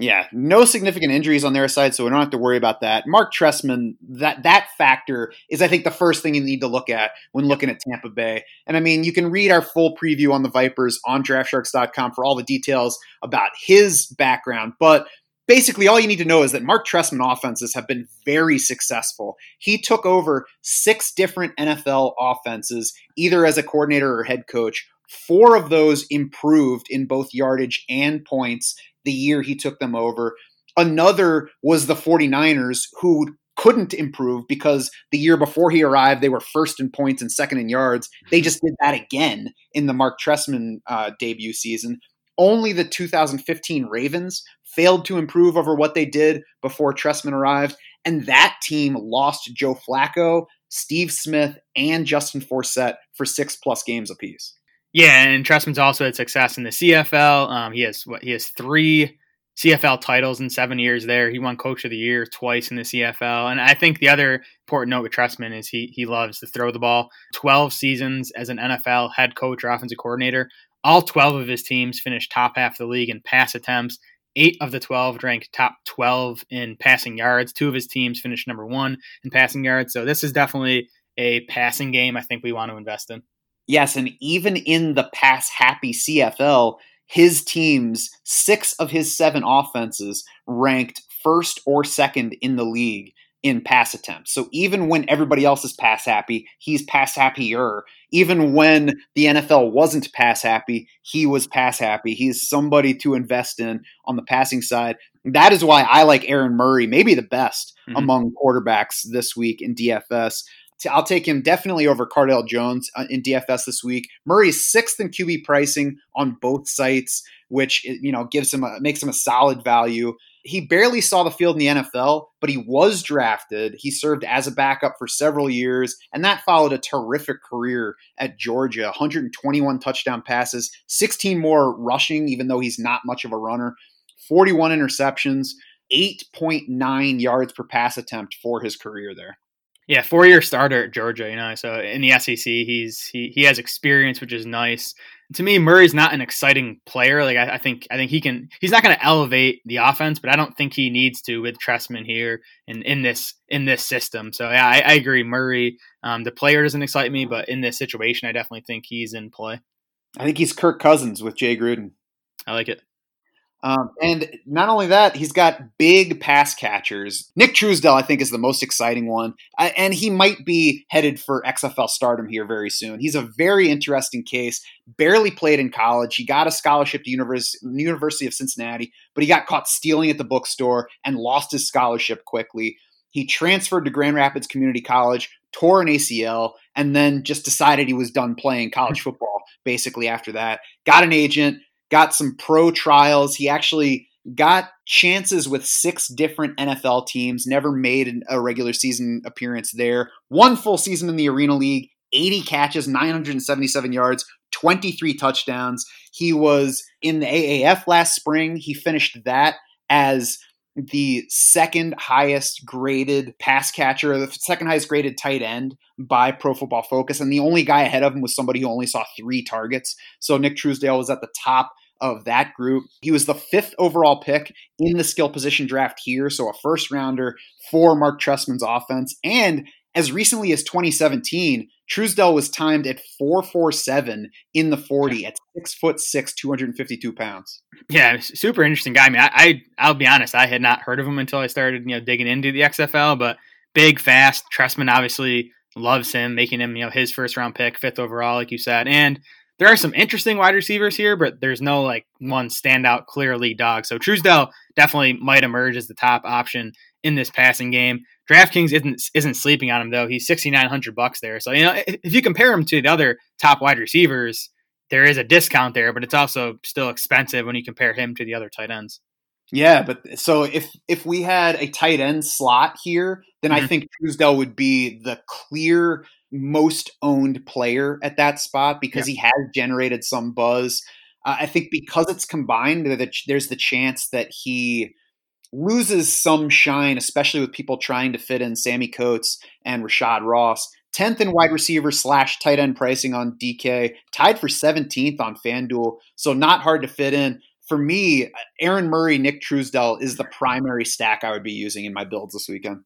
A: Yeah, no significant injuries on their side, so we don't have to worry about that. Mark Trestman, that that factor is, I think, the first thing you need to look at when looking at Tampa Bay. And I mean, you can read our full preview on the Vipers on DraftSharks.com for all the details about his background. But basically, all you need to know is that Mark Trestman offenses have been very successful. He took over six different NFL offenses, either as a coordinator or head coach. Four of those improved in both yardage and points the year he took them over. Another was the 49ers, who couldn't improve because the year before he arrived, they were first in points and second in yards. They just did that again in the Mark Trestman uh, debut season. Only the 2015 Ravens failed to improve over what they did before Trestman arrived. And that team lost Joe Flacco, Steve Smith, and Justin Forsett for six plus games apiece.
B: Yeah, and Trestman's also had success in the CFL. Um, he has what he has three CFL titles in seven years there. He won Coach of the Year twice in the CFL. And I think the other important note with Trestman is he he loves to throw the ball. Twelve seasons as an NFL head coach or offensive coordinator. All twelve of his teams finished top half of the league in pass attempts. Eight of the 12 ranked top 12 in passing yards. Two of his teams finished number one in passing yards. So this is definitely a passing game I think we want to invest in.
A: Yes, and even in the pass happy CFL, his teams, six of his seven offenses, ranked first or second in the league in pass attempts. So even when everybody else is pass happy, he's pass happier. Even when the NFL wasn't pass happy, he was pass happy. He's somebody to invest in on the passing side. That is why I like Aaron Murray, maybe the best mm-hmm. among quarterbacks this week in DFS. I'll take him definitely over Cardale Jones uh, in DFS this week. Murray is sixth in QB pricing on both sites, which you know gives him a, makes him a solid value. He barely saw the field in the NFL, but he was drafted. He served as a backup for several years, and that followed a terrific career at Georgia 121 touchdown passes, 16 more rushing, even though he's not much of a runner, 41 interceptions, 8.9 yards per pass attempt for his career there.
B: Yeah, four year starter at Georgia, you know. So in the SEC, he's he he has experience, which is nice. To me, Murray's not an exciting player. Like I, I think I think he can. He's not going to elevate the offense, but I don't think he needs to with Trestman here and in this in this system. So yeah, I, I agree. Murray, um, the player doesn't excite me, but in this situation, I definitely think he's in play.
A: I think he's Kirk Cousins with Jay Gruden.
B: I like it.
A: Um, and not only that, he's got big pass catchers. Nick Truesdell, I think, is the most exciting one. Uh, and he might be headed for XFL stardom here very soon. He's a very interesting case. Barely played in college. He got a scholarship to University, University of Cincinnati, but he got caught stealing at the bookstore and lost his scholarship quickly. He transferred to Grand Rapids Community College, tore an ACL, and then just decided he was done playing college football basically after that. Got an agent got some pro trials. He actually got chances with six different NFL teams, never made a regular season appearance there. One full season in the Arena League, 80 catches, 977 yards, 23 touchdowns. He was in the AAF last spring. He finished that as the second highest graded pass catcher, the second highest graded tight end by Pro Football Focus. And the only guy ahead of him was somebody who only saw three targets. So Nick Truesdell was at the top of that group. He was the fifth overall pick in the skill position draft here, so a first rounder for Mark Trestman's offense. And as recently as 2017, Truesdell was timed at 447 in the 40 at six foot six, 252 pounds.
B: Yeah, super interesting guy. I mean, I, I will be honest, I had not heard of him until I started you know digging into the XFL, but big, fast. Trestman obviously loves him, making him you know his first round pick, fifth overall, like you said, and there are some interesting wide receivers here, but there's no like one standout clear lead dog. So Truesdell definitely might emerge as the top option in this passing game. DraftKings isn't isn't sleeping on him though. He's sixty nine hundred bucks there. So you know if you compare him to the other top wide receivers, there is a discount there, but it's also still expensive when you compare him to the other tight ends.
A: Yeah, but so if if we had a tight end slot here, then mm-hmm. I think Truesdell would be the clear most owned player at that spot because yeah. he has generated some buzz. Uh, I think because it's combined, there's the chance that he loses some shine, especially with people trying to fit in Sammy Coates and Rashad Ross. 10th in wide receiver slash tight end pricing on DK, tied for 17th on FanDuel. So not hard to fit in. For me, Aaron Murray, Nick Truesdell is the primary stack I would be using in my builds this weekend.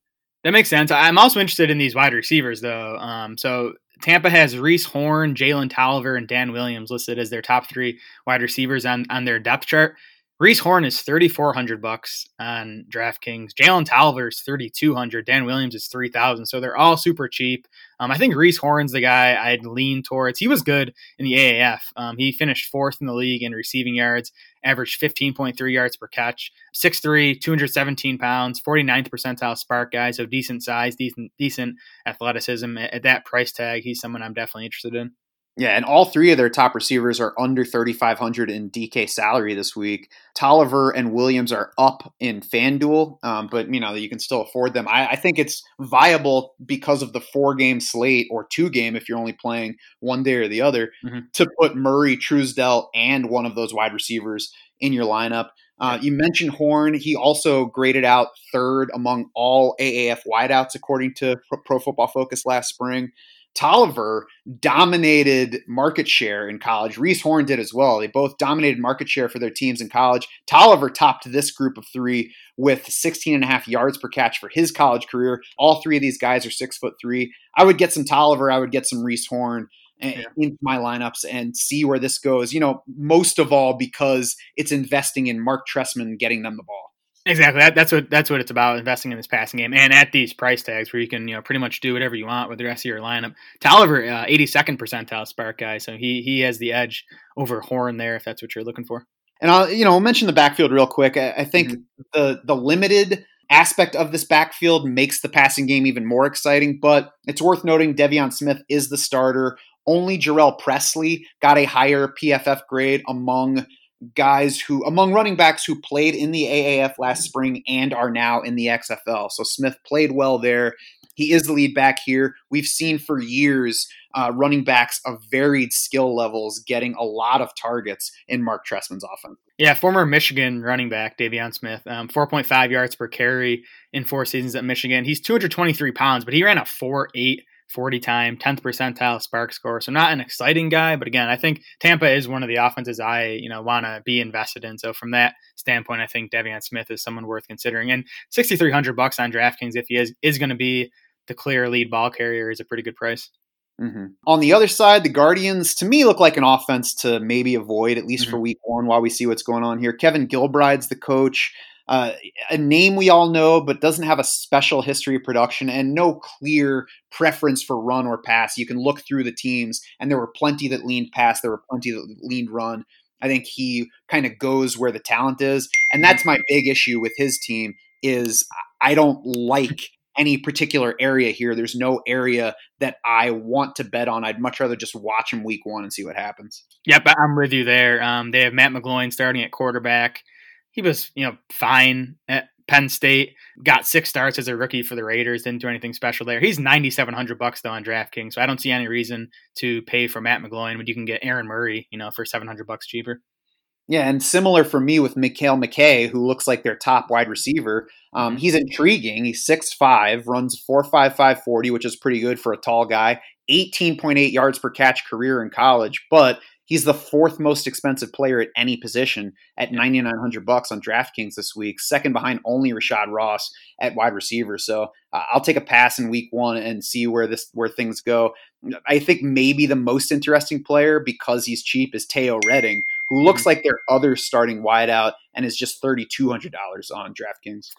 B: That makes sense. I'm also interested in these wide receivers, though. Um, so Tampa has Reece Horn, Jalen Tolliver, and Dan Williams listed as their top three wide receivers on, on their depth chart. Reece Horn is thirty four hundred bucks on DraftKings. Jalen Tolliver is thirty two hundred. Dan Williams is three thousand. So they're all super cheap. Um, I think Reece Horn's the guy I'd lean towards. He was good in the AAF. Um, he finished fourth in the league in receiving yards, averaged fifteen point three yards per catch. 6'3", 217 pounds, 49th percentile SPARQ guy. So decent size, decent decent athleticism. At that price tag, he's someone I'm definitely interested in.
A: Yeah, and all three of their top receivers are under 3,500 in DK salary this week. Tolliver and Williams are up in FanDuel, um, but you know you can still afford them. I, I, think it's viable because of the four game slate or two game if you're only playing one day or the other mm-hmm. to put Murray, Truesdell, and one of those wide receivers in your lineup. Uh, you mentioned Horn. He also graded out third among all AAF wideouts according to Pro Football Focus last spring. Tolliver dominated market share in college. Reece Horn did as well. They both dominated market share for their teams in college. Tolliver topped this group of three with 16 and a half yards per catch for his college career. All three of these guys are six foot three. I would get some Tolliver. I would get some Reece Horn eh, yeah. into my lineups and see where this goes. You know, most of all because it's investing in Mark Trestman getting them the ball.
B: Exactly. That, that's what that's what it's about investing in this passing game and at these price tags where you can you know pretty much do whatever you want with the rest of your lineup. Tolliver, uh, 82nd percentile SPARQ guy, so he he has the edge over Horn there if that's what you're looking for.
A: And I'll you know I'll mention the backfield real quick. I, I think mm-hmm. the the limited aspect of this backfield makes the passing game even more exciting. But it's worth noting De'Veon Smith is the starter. Only Jhurell Pressley got a higher PFF grade among guys who among running backs who played in the AAF last spring and are now in the XFL. So Smith played well there. He is the lead back here. We've seen for years uh, running backs of varied skill levels getting a lot of targets in Mark Trestman's offense.
B: Yeah, former Michigan running back De'Veon Smith, um, 4.5 yards per carry in four seasons at Michigan. He's 223 pounds, but he ran a 4.8 40 time, 10th percentile SPARQ score. So not an exciting guy, but again, I think Tampa is one of the offenses I, you know, want to be invested in. So from that standpoint, I think De'Veon Smith is someone worth considering. And 6,300 bucks on DraftKings, if he is, is going to be the clear lead ball carrier is a pretty good price.
A: Mm-hmm. On the other side, the Guardians to me look like an offense to maybe avoid at least mm-hmm. for week one while we see what's going on here. Kevin Gilbride's the coach uh, a name we all know, but doesn't have a special history of production and no clear preference for run or pass. You can look through the teams, and there were plenty that leaned pass, there were plenty that leaned run. I think he kind of goes where the talent is, and that's my big issue with his team. Is I don't like any particular area here. There's no area that I want to bet on. I'd much rather just watch him week one and see what happens.
B: Yep, I'm with you there. Um, they have Matt McGloin starting at quarterback he was, you know, fine at Penn State. Got six starts as a rookie for the Raiders. Didn't do anything special there. He's ninety seven hundred bucks though on DraftKings, so I don't see any reason to pay for Matt McGloin when you can get Aaron Murray, you know, for seven hundred bucks cheaper.
A: Yeah, and similar for me with Mekale McKay, who looks like their top wide receiver. Um, mm-hmm. he's intriguing. He's 6'5", runs 4.55 40, which is pretty good for a tall guy. 18.8 yards per catch career in college, but He's the fourth most expensive player at any position at 9900 bucks on DraftKings this week, second behind only Rashad Ross at wide receiver. So uh, I'll take a pass in week 1 and see where this where things go. I think maybe the most interesting player because he's cheap is Teo Redding, who looks mm-hmm. like their other starting wideout and is just $3200 on DraftKings.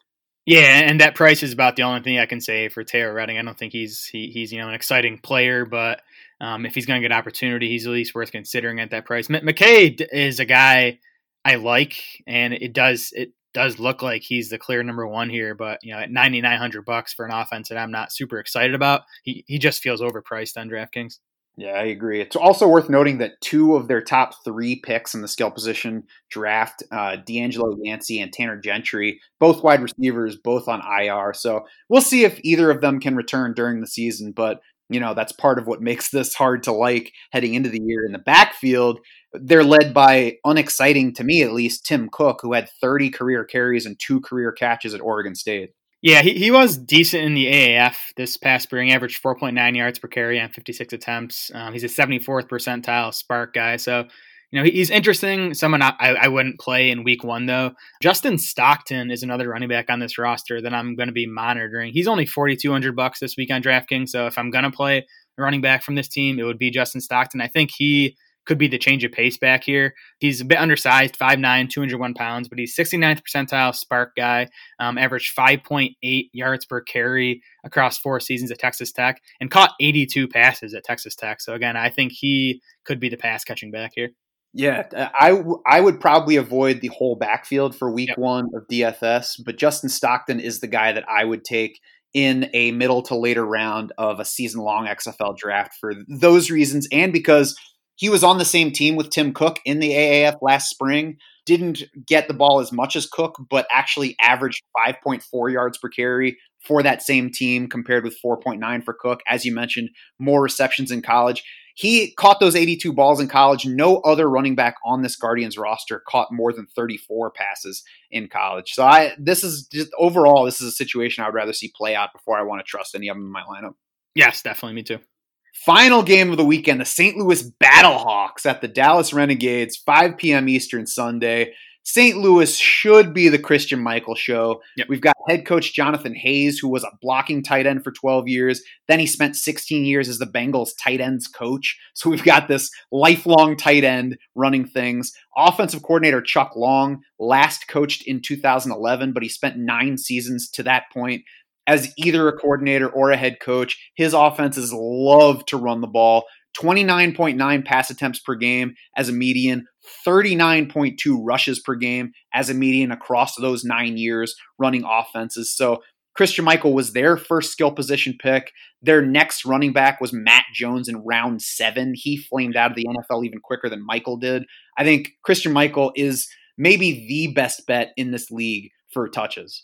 B: Yeah, and that price is about the only thing I can say for Teo Redding. I don't think he's he, he's you know an exciting player, but um, if he's going to get opportunity, he's at least worth considering at that price. McKay is a guy I like, and it does it does look like he's the clear number one here. But you know, at ninety nine hundred bucks for an offense that I'm not super excited about, he he just feels overpriced on DraftKings.
A: Yeah, I agree. It's also worth noting that two of their top three picks in the skill position draft, uh, DeAngelo Yancey and Tanner Gentry, both wide receivers, both on IR. So we'll see if either of them can return during the season. But you know that's part of what makes this hard to like heading into the year in the backfield. They're led by unexciting to me at least tim cook who had 30 career carries and two career catches at oregon state.
B: Yeah he, he was decent in the aaf this past spring averaged 4.9 yards per carry on 56 attempts. Um, he's a 74th percentile SPARQ guy so you know, he's interesting. Someone I, I wouldn't play in week one, though. Justin Stockton is another running back on this roster that I'm going to be monitoring. He's only 4,200 bucks this week on DraftKings. So if I'm going to play a running back from this team, it would be Justin Stockton. I think he could be the change of pace back here. He's a bit undersized, 5'9, 201 pounds, but he's 69th percentile SPARQ guy, um, averaged 5.8 yards per carry across four seasons at Texas Tech, and caught 82 passes at Texas Tech. So, again, I think he could be the pass catching back here.
A: Yeah, uh, I, I would probably avoid the whole backfield for week yep. one of DFS, but Justin Stockton is the guy that I would take in a middle to later round of a season long XFL draft for those reasons and because he was on the same team with Tim Cook in the AAF last spring. Didn't get the ball as much as Cook, but actually averaged 5.4 yards per carry for that same team compared with 4.9 for Cook. As you mentioned, more receptions in college. He caught those 82 balls in college. No other running back on this Guardians roster caught more than 34 passes in college. So I this is just overall this is a situation I would rather see play out before I want to trust any of them in my lineup.
B: Yes, definitely me too.
A: Final game of the weekend, the St. Louis Battlehawks at the Dallas Renegades, 5 p.m. Eastern Sunday. St. Louis should be the Christine Michael show.
B: Yep.
A: We've got head coach Jonathan Hayes, who was a blocking tight end for 12 years. Then he spent 16 years as the Bengals tight ends coach. So we've got this lifelong tight end running things. Offensive coordinator Chuck Long last coached in 2011, but he spent nine seasons to that point as either a coordinator or a head coach. His offenses love to run the ball. 29.9 pass attempts per game as a median, 39.2 rushes per game as a median across those nine years running offenses. So Christine Michael was their first skill position pick. Their next running back was Matt Jones in round seven. He flamed out of the NFL even quicker than Michael did. I think Christine Michael is maybe the best bet in this league for touches.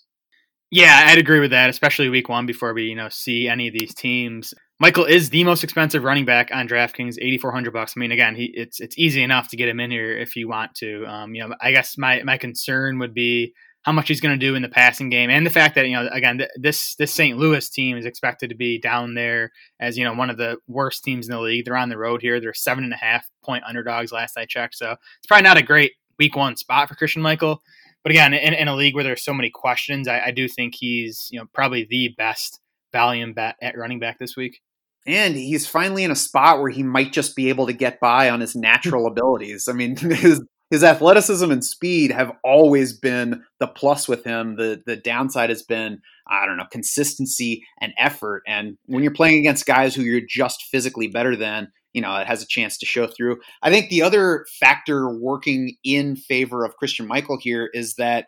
B: Yeah, I'd agree with that, especially week one before we, you know, see any of these teams. Michael is the most expensive running back on DraftKings, eighty four hundred bucks. I mean, again, he it's it's easy enough to get him in here if you want to. Um, you know, I guess my my concern would be how much he's going to do in the passing game, and the fact that you know, again, th- this this St. Louis team is expected to be down there as you know one of the worst teams in the league. They're on the road here; they're seven and a half point underdogs last I checked, so it's probably not a great week one spot for Christine Michael. But again, in, in a league where there's so many questions, I, I do think he's you know probably the best volume bet at running back this week.
A: And he's finally in a spot where he might just be able to get by on his natural abilities. I mean, his his athleticism and speed have always been the plus with him. The the downside has been I don't know consistency and effort. And when you're playing against guys who you're just physically better than, you know, it has a chance to show through. I think the other factor working in favor of Christine Michael here is that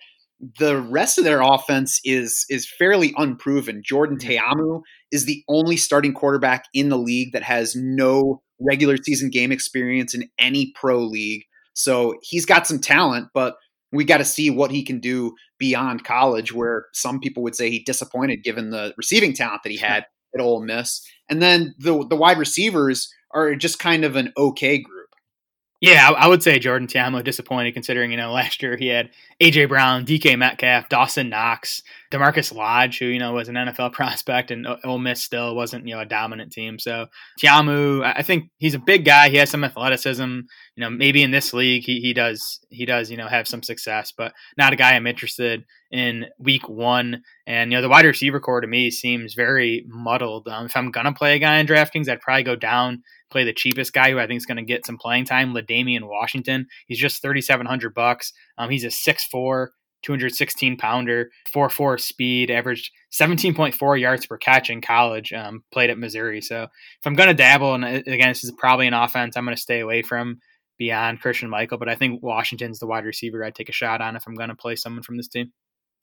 A: the rest of their offense is is fairly unproven. Jordan
B: Mm-hmm.
A: Ta'amu is the only starting quarterback in the league that has no regular season game experience in any pro league. So he's got some talent, but we got to see what he can do beyond college, where some people would say he disappointed given the receiving talent that he had at Ole Miss. And then the the wide receivers are just kind of an okay group.
B: Yeah, I, would say Jordan Ta'amu disappointed considering you know last year he had AJ Brown, DK Metcalf, Dawson Knox, DaMarkus Lodge, who you know was an NFL prospect, and Ole Miss still wasn't you know a dominant team. So Ta'amu, I think he's a big guy. He has some athleticism. You know, maybe in this league he, he does he does you know have some success, but not a guy I'm interested in week one. And you know the wide receiver core to me seems very muddled. Um, if I'm gonna play a guy in DraftKings, I'd probably go down play the cheapest guy who I think is going to get some playing time, L'Damian Washington. He's just 3,700 bucks. Um, he's a 6'4", 216 pounder, 4'4 speed, averaged 17.4 yards per catch in college, um, played at Missouri. So if I'm going to dabble, and uh, again, this is probably an offense I'm going to stay away from beyond Christine Michael, but I think Washington's the wide receiver I'd take a shot on if I'm going to play someone from this team.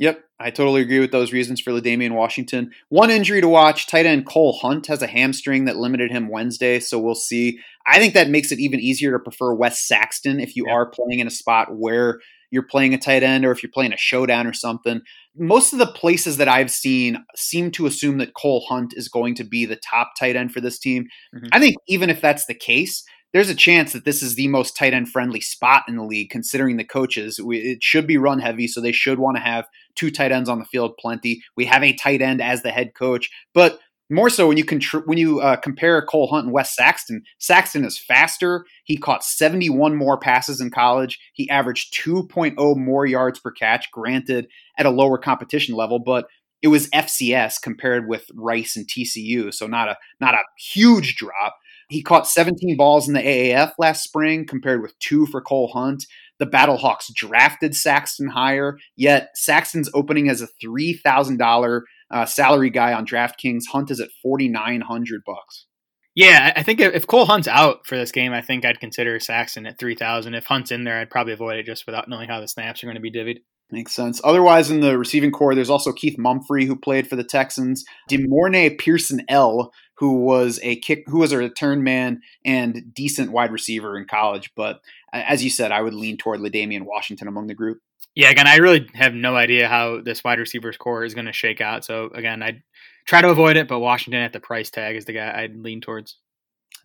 A: Yep, I totally agree with those reasons for L'Damian Washington. One injury to watch: tight end Cole Hunt has a hamstring that limited him Wednesday, so we'll see. I think that makes it even easier to prefer Wes Saxton if you
B: Yeah.
A: are playing in a spot where you're playing a tight end or if you're playing a showdown or something. Most of the places that I've seen seem to assume that Cole Hunt is going to be the top tight end for this team.
B: Mhm.
A: I think even if that's the case, there's a chance that this is the most tight end friendly spot in the league, considering the coaches. It should be run heavy, so they should want to have two tight ends on the field plenty. We have a tight end as the head coach, but more so when you contr- when you uh, compare Cole Hunt and Wes Saxton. Saxton is faster. He caught 71 more passes in college. He averaged 2.0 more yards per catch. Granted, at a lower competition level, but it was FCS compared with Rice and TCU, so not a not a huge drop. He caught 17 balls in the AAF last spring compared with two for Cole Hunt. The Battlehawks drafted Saxton higher, yet Saxton's opening as a $3,000 uh, salary guy on DraftKings. Hunt is at 4,900 bucks.
B: Yeah, I think if Cole Hunt's out for this game, I think I'd consider Saxton at 3,000. If Hunt's in there, I'd probably avoid it just without knowing how the snaps are going to be divvied.
A: Makes sense. Otherwise, in the receiving core, there's also Keith Mumphrey, who played for the Texans, De'Mornay Pierson-El, who was a kick, who was a return man and decent wide receiver in college. But as you said, I would lean toward L'Damian Washington among the group.
B: Yeah, again, I really have no idea how this wide receivers core is going to shake out. So again, I'd try to avoid it, but Washington at the price tag is the guy I'd lean towards.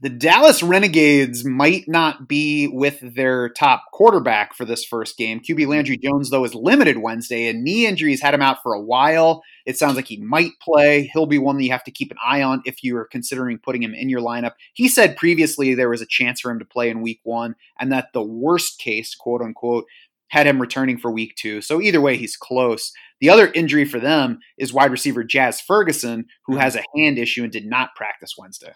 A: The Dallas Renegades might not be with their top quarterback for this first game. QB Landry Jones, though, is limited Wednesday, and knee injuries had him out for a while. It sounds like he might play. He'll be one that you have to keep an eye on if you are considering putting him in your lineup. He said previously there was a chance for him to play in week one, and that the worst case, quote unquote, had him returning for week two. So either way, he's close. The other injury for them is wide receiver Jazz Ferguson, who hmm. has a hand issue and did not practice Wednesday.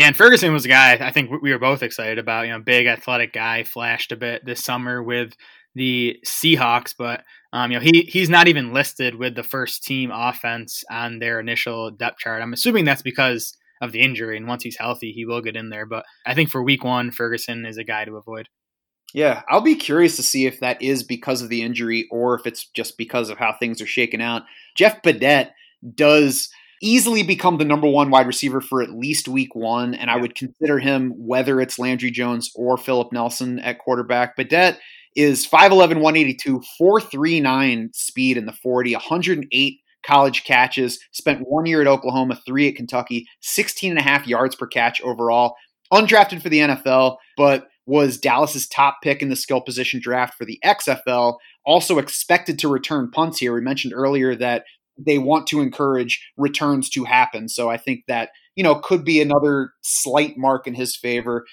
B: Yeah, and Ferguson was a guy I think we were both excited about. You know, big athletic guy, flashed a bit this summer with the Seahawks, but um, you know he he's not even listed with the first team offense on their initial depth chart. I'm assuming that's because of the injury, and once he's healthy, he will get in there. But I think for Week One, Ferguson is a guy to avoid.
A: Yeah, I'll be curious to see if that is because of the injury or if it's just because of how things are shaking out. Jeff Badet does easily become the number one wide receiver for at least week one, and I would consider him whether it's Landry Jones or Philip Nelson at quarterback. Badet is 5'11, 182, 439 speed in the 40, 108 college catches, spent one year at Oklahoma, three at Kentucky, 16 and a half yards per catch overall. Undrafted for the NFL, but was Dallas's top pick in the skill position draft for the XFL. Also expected to return punts here. We mentioned earlier that they want to encourage returns to happen. So I think that, you know, could be another slight mark in his favor.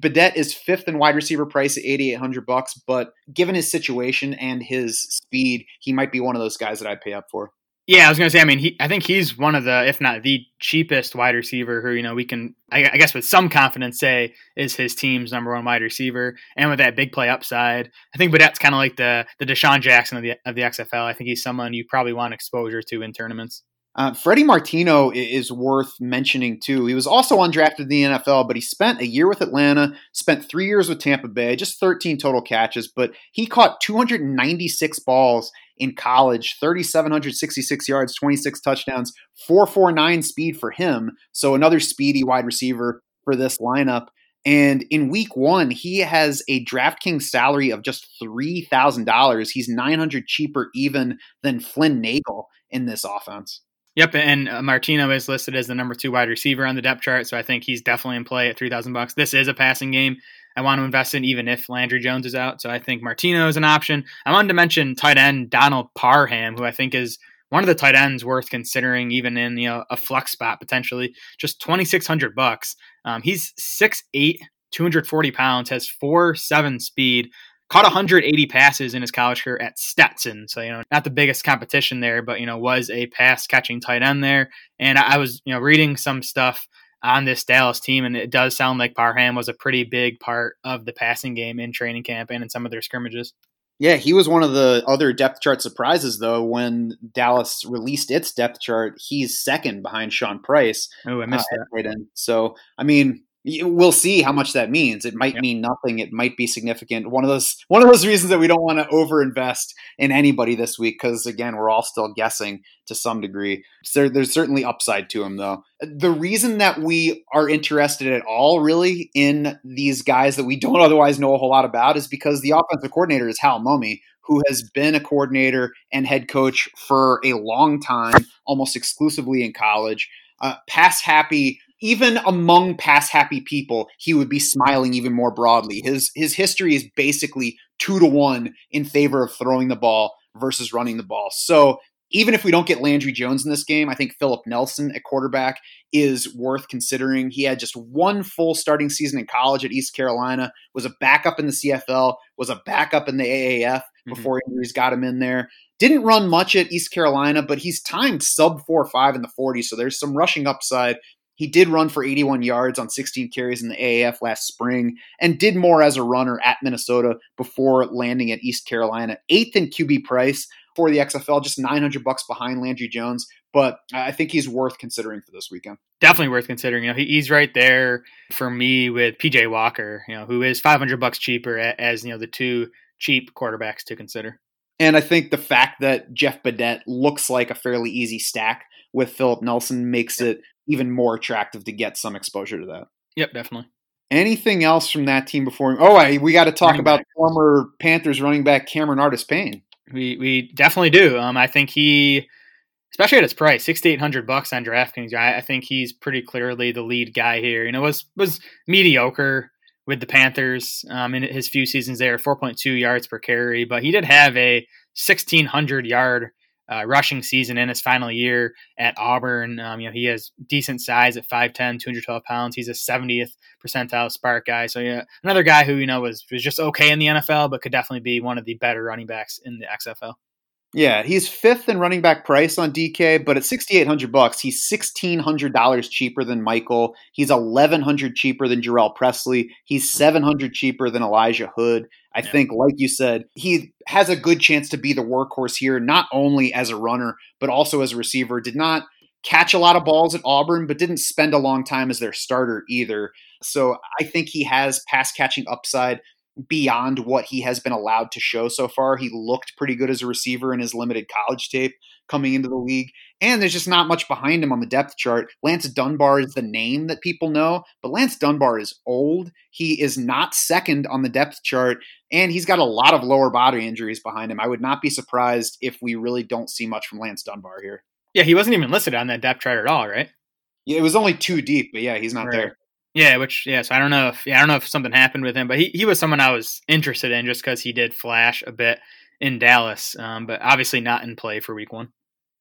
A: Badet is fifth in wide receiver price at 8800 bucks, but given his situation and his speed, he might be one of those guys that I'd pay up for.
B: Yeah, I was to say. I mean, he. I think he's one of the, if not the cheapest wide receiver who you know we can, I, I, guess, with some confidence say is his team's number one wide receiver, and with that big play upside, I think Badet's kind of like the the DeSean Jackson of the of the XFL. I think he's someone you probably want exposure to in tournaments.
A: Uh, Freddie Martino is worth mentioning too. He was also undrafted in the NFL, but he spent a year with Atlanta, spent three years with Tampa Bay, just 13 total catches, but he caught 296 balls in college, 3,766 yards, 26 touchdowns, 449 speed for him. So another speedy wide receiver for this lineup. And in week one, he has a DraftKings salary of just $3,000. He's 900 cheaper even than Flynn Nagel in this offense.
B: Yep, and uh, Martino is listed as the number two wide receiver on the depth chart, so I think he's definitely in play at three thousand bucks. This is a passing game. I want to invest in even if Landry Jones is out, so I think Martino is an option. I wanted to mention tight end Donald Parham, who I think is one of the tight ends worth considering, even in you know a flex spot potentially. Just twenty six hundred bucks. Um, he's 6'8", 240 pounds, has four seven speed caught 180 passes in his college career at Stetson. So, you know, not the biggest competition there, but, you know, was a pass catching tight end there. And I was, you know, reading some stuff on this Dallas team, and it does sound like Parham was a pretty big part of the passing game in training camp and in some of their scrimmages.
A: Yeah, he was one of the other depth chart surprises, though. When Dallas released its depth chart, he's second behind Sean Price.
B: Oh, I missed uh, that.
A: Right in. So, I mean, we'll see how much that means. It might yep. mean nothing. It might be significant. One of those one of those reasons that we don't want to overinvest in anybody this week because again, we're all still guessing to some degree. So there's certainly upside to him though. The reason that we are interested at all really in these guys that we don't otherwise know a whole lot about is because the offensive coordinator is Hal Mumme, who has been a coordinator and head coach for a long time, almost exclusively in college. Uh, pass happy even among pass happy people, he would be smiling even more broadly. His his history is basically two to one in favor of throwing the ball versus running the ball. So even if we don't get Landry Jones in this game, I think Philip Nelson at quarterback is worth considering. He had just one full starting season in college at East Carolina, was a backup in the CFL, was a backup in the AAF mm-hmm. before mm-hmm. injuries got him in there. Didn't run much at East Carolina, but he's timed sub 4 5 in the 40, so there's some rushing upside he did run for 81 yards on 16 carries in the AAF last spring and did more as a runner at Minnesota before landing at East Carolina. Eighth in QB price for the XFL, just 900 bucks behind Landry Jones, but I think he's worth considering for this weekend.
B: Definitely worth considering. You know, he's right there for me with PJ Walker, you know, who is 500 bucks cheaper as, you know, the two cheap quarterbacks to consider.
A: And I think the fact that Jeff Badet looks like a fairly easy stack with Philip Nelson makes it even more attractive to get some exposure to that.
B: Yep, definitely.
A: Anything else from that team before? Oh, I, we got to talk running about back. former Panthers running back Cameron Artis Payne.
B: We we definitely do. Um, I think he, especially at his price, sixty eight hundred bucks on DraftKings. I, I think he's pretty clearly the lead guy here. You know, was was mediocre with the Panthers um, in his few seasons there, four point two yards per carry, but he did have a sixteen hundred yard uh, rushing season in his final year at Auburn. Um, you know, he has decent size at 5'10", 212 pounds. He's a 70th percentile SPARQ guy. So yeah, another guy who you know was was just okay in the NFL, but could definitely be one of the better running backs in the XFL.
A: Yeah, he's fifth in running back price on DK, but at sixty eight hundred bucks, he's sixteen hundred dollars cheaper than Michael. He's eleven hundred cheaper than Jhurell Pressley. He's seven hundred cheaper than Elijah Hood. I yeah. think, like you said, he has a good chance to be the workhorse here, not only as a runner but also as a receiver. Did not catch a lot of balls at Auburn, but didn't spend a long time as their starter either. So I think he has pass catching upside beyond what he has been allowed to show so far. He looked pretty good as a receiver in his limited college tape coming into the league. And there's just not much behind him on the depth chart. Lance Dunbar is the name that people know, but Lance Dunbar is old. He is not second on the depth chart, and he's got a lot of lower body injuries behind him. I would not be surprised if we really don't see much from Lance Dunbar here.
B: Yeah, he wasn't even listed on that depth chart at all, right?
A: Yeah, it was only two deep, but yeah, he's not right. there.
B: Yeah, which yeah, so I don't know if yeah, I don't know if something happened with him, but he, he was someone I was interested in just because he did flash a bit in Dallas, um, but obviously not in play for Week One.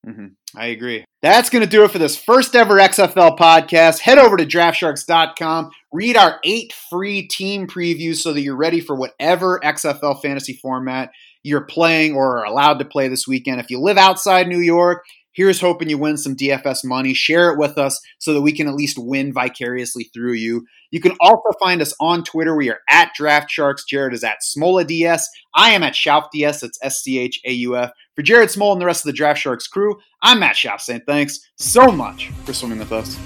A: Mm-hmm. I agree. That's going to do it for this first ever XFL podcast. Head over to draftsharks.com, read our eight free team previews so that you're ready for whatever XFL fantasy format you're playing or are allowed to play this weekend. If you live outside New York, Here's hoping you win some DFS money. Share it with us so that we can at least win vicariously through you. You can also find us on Twitter. We are at Draft Sharks. Jared is at Smola DS. I am at Schauf DS. That's S C H A U F. For Jared Smola and the rest of the Draft Sharks crew, I'm Matt Schauf saying thanks so much for swimming with us.